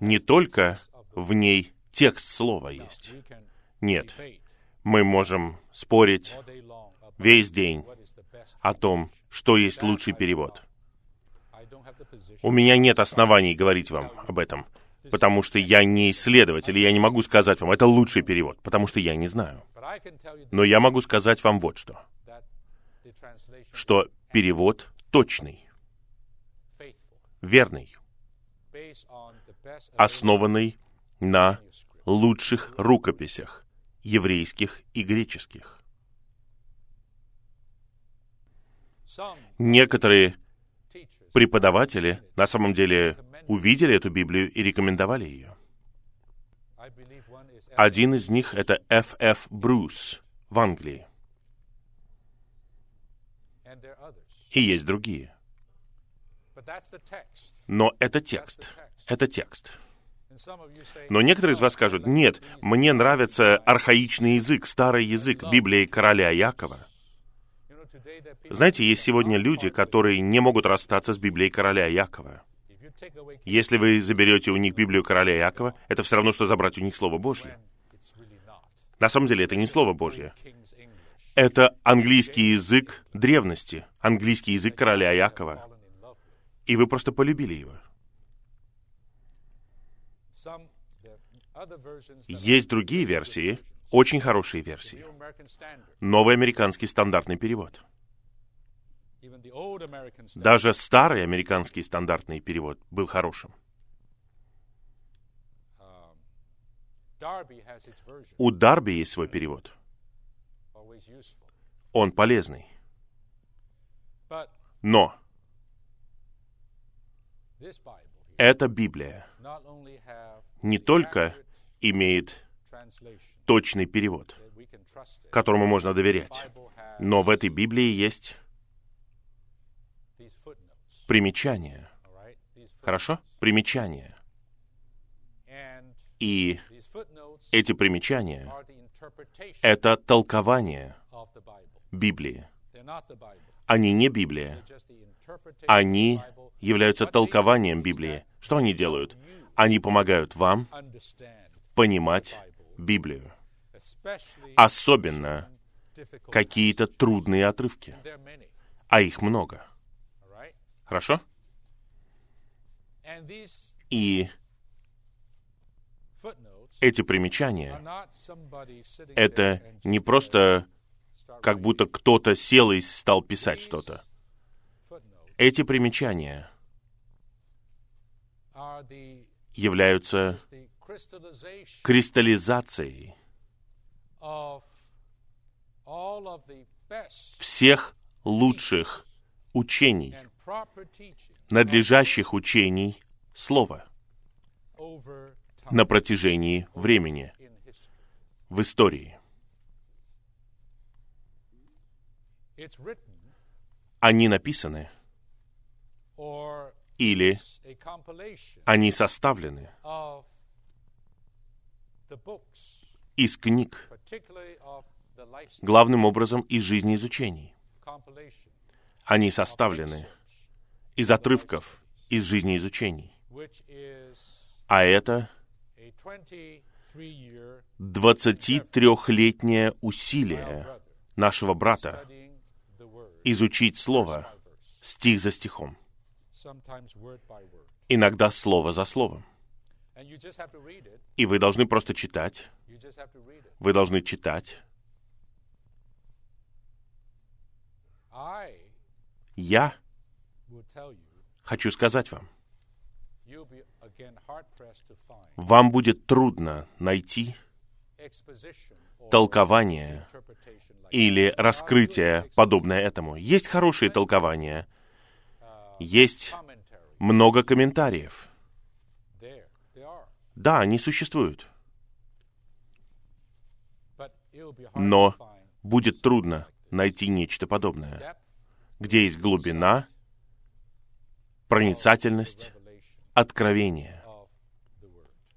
Не только в ней текст слова есть. Нет. Мы можем спорить весь день о том, что есть лучший перевод. У меня нет оснований говорить вам об этом, потому что я не исследователь, и я не могу сказать вам, это лучший перевод, потому что я не знаю. Но я могу сказать вам вот что. Что перевод точный, верный, основанный на лучших рукописях, еврейских и греческих. Некоторые преподаватели на самом деле увидели эту Библию и рекомендовали ее. Один из них — это Ф. Ф. Брус в Англии. И есть другие. Но это текст. Это текст. Но некоторые из вас скажут, нет, мне нравится архаичный язык, старый язык Библии короля Якова. Знаете, есть сегодня люди, которые не могут расстаться с Библией короля Якова. Если вы заберете у них Библию короля Якова, это все равно, что забрать у них Слово Божье. На самом деле, это не Слово Божье. Это английский язык древности, английский язык короля Якова. И вы просто полюбили его. Есть другие версии, очень хорошие версии. Новый американский стандартный перевод. Даже старый американский стандартный перевод был хорошим. У Дарби есть свой перевод. Он полезный. Но эта Библия не только имеет точный перевод, которому можно доверять, но в этой Библии есть примечания. Хорошо? Примечания. И эти примечания — это толкование Библии. Они не Библия. Они являются толкованием Библии. Что они делают? Они помогают вам понимать Библию. Особенно какие-то трудные отрывки. А их много. Хорошо? И эти примечания — это не просто как будто кто-то сел и стал писать что-то. Эти примечания являются кристаллизацией всех лучших учений, надлежащих учений Слова на протяжении времени в истории. Они написаны или они составлены из книг, главным образом из жизнеизучений. Они составлены из отрывков из жизнеизучений. А это 23-летнее усилие нашего брата изучить Слово стих за стихом. Иногда слово за словом. И вы должны просто читать. Вы должны читать. Я хочу сказать вам, вам будет трудно найти толкование или раскрытие, подобное этому. Есть хорошие толкования, есть много комментариев. Да, они существуют. Но будет трудно найти нечто подобное, где есть глубина, проницательность, откровение,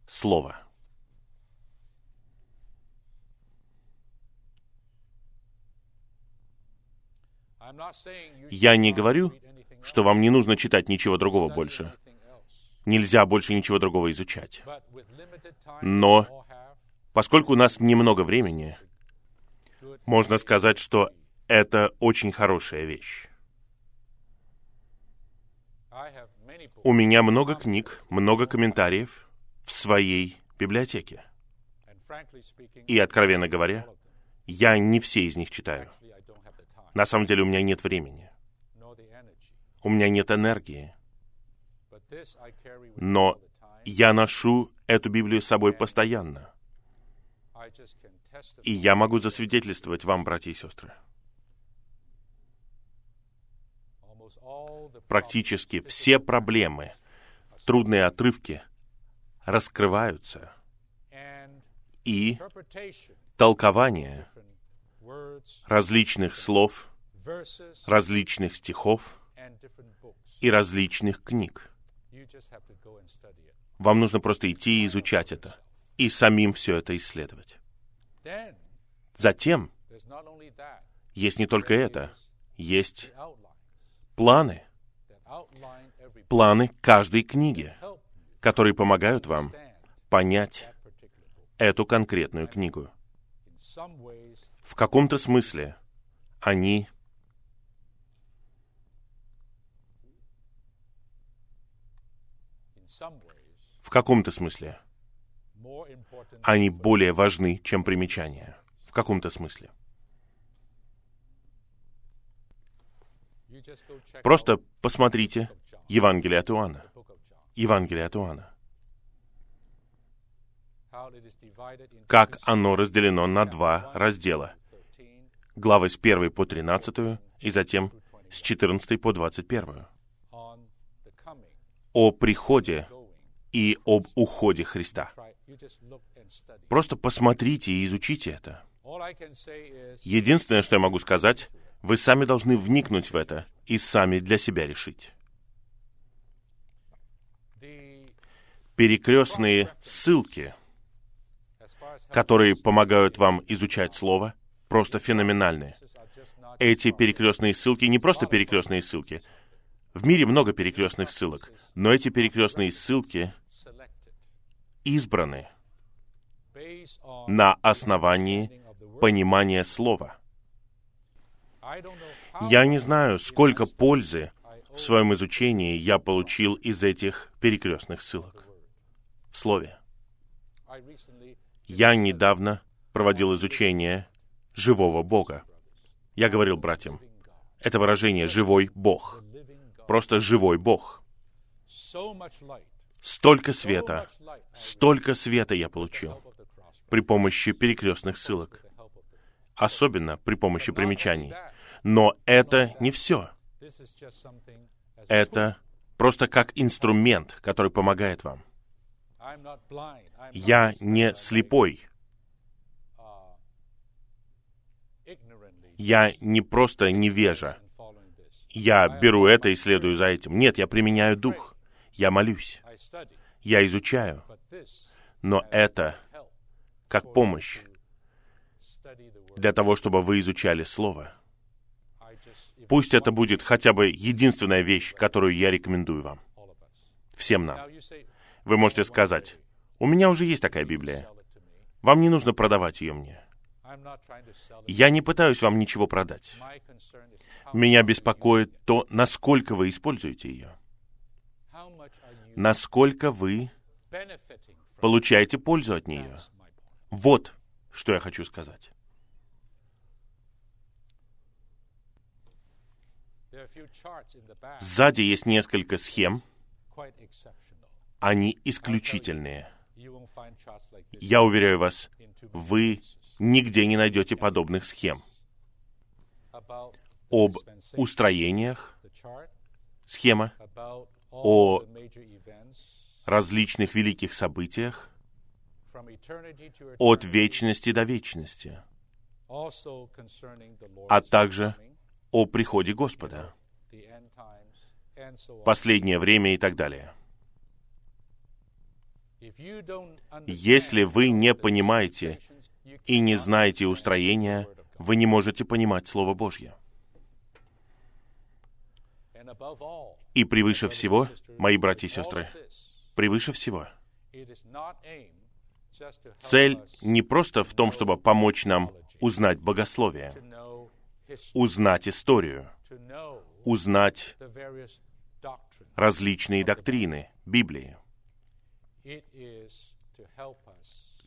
Слово. Я не говорю, что вам не нужно читать ничего другого больше. Нельзя больше ничего другого изучать. Но, поскольку у нас немного времени, можно сказать, что это очень хорошая вещь. У меня много книг, много комментариев в своей библиотеке. И, откровенно говоря, я не все из них читаю. На самом деле у меня нет времени. У меня нет энергии. Но я ношу эту Библию с собой постоянно. И я могу засвидетельствовать вам, братья и сестры. Практически все проблемы, трудные отрывки раскрываются, и толкование различных слов, различных стихов и различных книг. Вам нужно просто идти и изучать это, и самим все это исследовать. Затем есть не только это, есть планы, планы каждой книги, которые помогают вам понять эту конкретную книгу. В каком-то смысле они в каком-то смысле они более важны, чем примечания. В каком-то смысле. Просто посмотрите Евангелие от Иоанна. Евангелие от Иоанна. Как оно разделено на два раздела. Главы с 1 по 13 и затем с 14 по 21. О приходе и об уходе Христа. Просто посмотрите и изучите это. Единственное, что я могу сказать, вы сами должны вникнуть в это и сами для себя решить. Перекрестные ссылки, которые помогают вам изучать Слово, просто феноменальны. Эти перекрестные ссылки не просто перекрестные ссылки. В мире много перекрестных ссылок, но эти перекрестные ссылки избраны на основании понимания Слова. Я не знаю, сколько пользы в своем изучении я получил из этих перекрестных ссылок в Слове. Я недавно проводил изучение живого Бога. Я говорил братьям, это выражение «живой Бог». Просто живой Бог. Столько света, столько света я получил при помощи перекрестных ссылок, особенно при помощи примечаний. Но это не все. Это просто как инструмент, который помогает вам. Я не слепой. Я не просто невежа. Я беру это и следую за этим. Нет, я применяю дух. Я молюсь. Я изучаю. Но это как помощь для того, чтобы вы изучали Слово. Пусть это будет хотя бы единственная вещь, которую я рекомендую вам. Всем нам. Вы можете сказать, у меня уже есть такая Библия. Вам не нужно продавать ее мне. Я не пытаюсь вам ничего продать. Меня беспокоит то, насколько вы используете ее. Насколько вы получаете пользу от нее. Вот что я хочу сказать. Сзади есть несколько схем, Они исключительные. Я уверяю вас, вы нигде не найдете подобных схем. Об устроениях, схема, о различных великих событиях, от вечности до вечности, а также о приходе Господа, последнее время и так далее. Если вы не понимаете и не знаете устроения, вы не можете понимать Слово Божье. И превыше всего, мои братья и сестры, превыше всего, цель не просто в том, чтобы помочь нам узнать богословие, узнать историю, узнать различные доктрины Библии.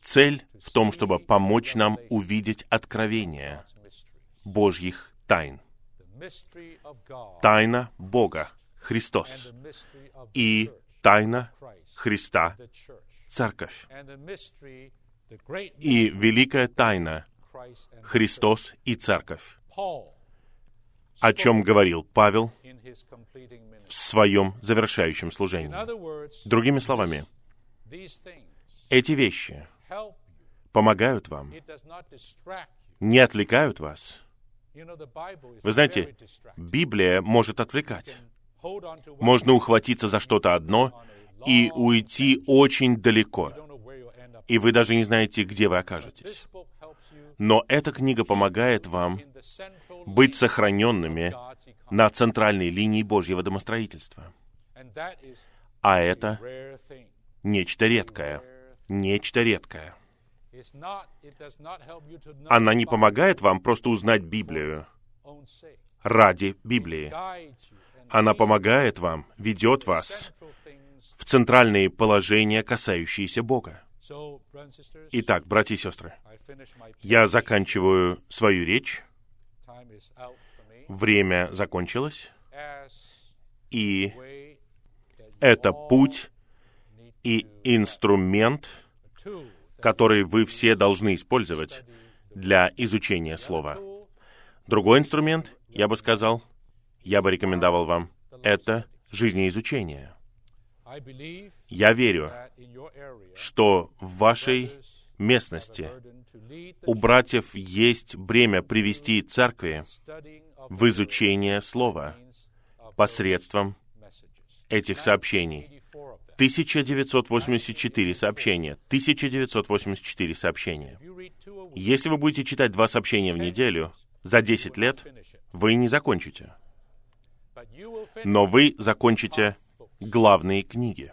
Цель в том, чтобы помочь нам увидеть откровение Божьих тайн. Тайна Бога, Христос, и тайна Христа, Церковь. И великая тайна Христос и Церковь, о чем говорил Павел в своем завершающем служении. Другими словами, эти вещи помогают вам, не отвлекают вас. Вы знаете, Библия может отвлекать. Можно ухватиться за что-то одно и уйти очень далеко, и вы даже не знаете, где вы окажетесь. Но эта книга помогает вам быть сохраненными на центральной линии Божьего домостроительства. А это нечто редкое. Нечто редкое. Она не помогает вам просто узнать Библию ради Библии. Она помогает вам, ведет вас в центральные положения, касающиеся Бога. Итак, братья и сестры, я заканчиваю свою речь. Время закончилось. И это путь и инструмент, который вы все должны использовать для изучения слова. Другой инструмент, я бы сказал, я бы рекомендовал вам, это жизнеизучение. Я верю, что в вашей местности у братьев есть бремя привести церкви в изучение Слова посредством этих сообщений. 1984 сообщения. 1984 сообщения. Если вы будете читать два сообщения в неделю, за 10 лет вы не закончите. Но вы закончите главные книги.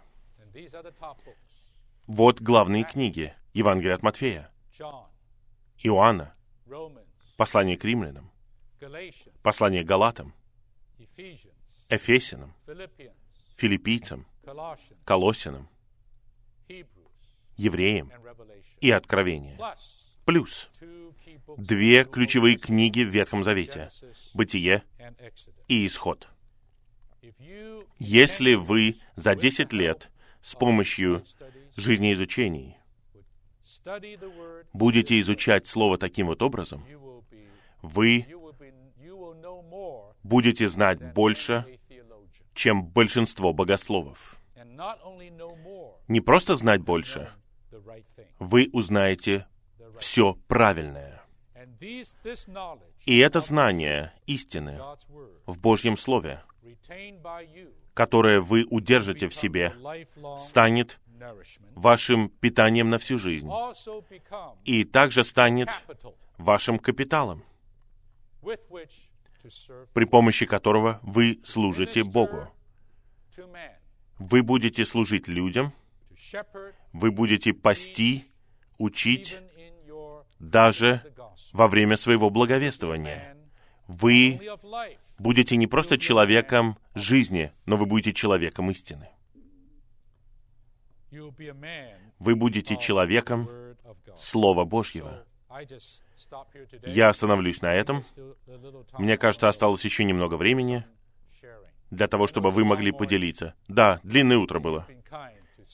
Вот главные книги. Евангелие от Матфея, Иоанна, послание к римлянам, послание к Галатам, Эфесинам, Филиппийцам, Колосинам, Евреям и Откровение. Плюс две ключевые книги в Ветхом Завете — Бытие и Исход. Если вы за 10 лет с помощью жизнеизучений будете изучать Слово таким вот образом, вы будете знать больше, чем большинство богословов. Не просто знать больше, вы узнаете все правильное. И это знание истины в Божьем Слове, которое вы удержите в себе, станет вашим питанием на всю жизнь и также станет вашим капиталом, при помощи которого вы служите Богу. Вы будете служить людям, вы будете пасти, учить, даже во время своего благовествования. Вы будете не просто человеком жизни, но вы будете человеком истины. Вы будете человеком Слова Божьего. Я остановлюсь на этом. Мне кажется, осталось еще немного времени для того, чтобы вы могли поделиться. Да, длинное утро было.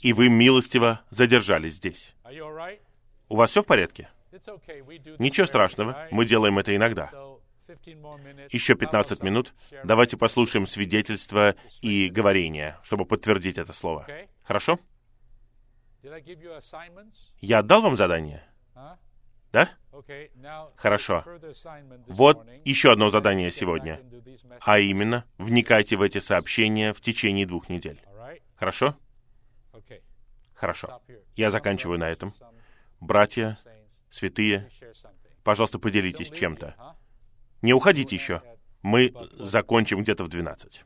и вы милостиво задержались здесь. У вас все в порядке? Ничего страшного, мы делаем это иногда. Еще 15 минут. Давайте послушаем свидетельство и говорение, чтобы подтвердить это слово. Хорошо? Я дал вам задание? Да? Хорошо. Вот еще одно задание сегодня. А именно, вникайте в эти сообщения в течение двух недель. Хорошо? Хорошо. Я заканчиваю на этом. Братья, святые, пожалуйста, поделитесь чем-то. Не уходите еще. Мы закончим где-то в 12.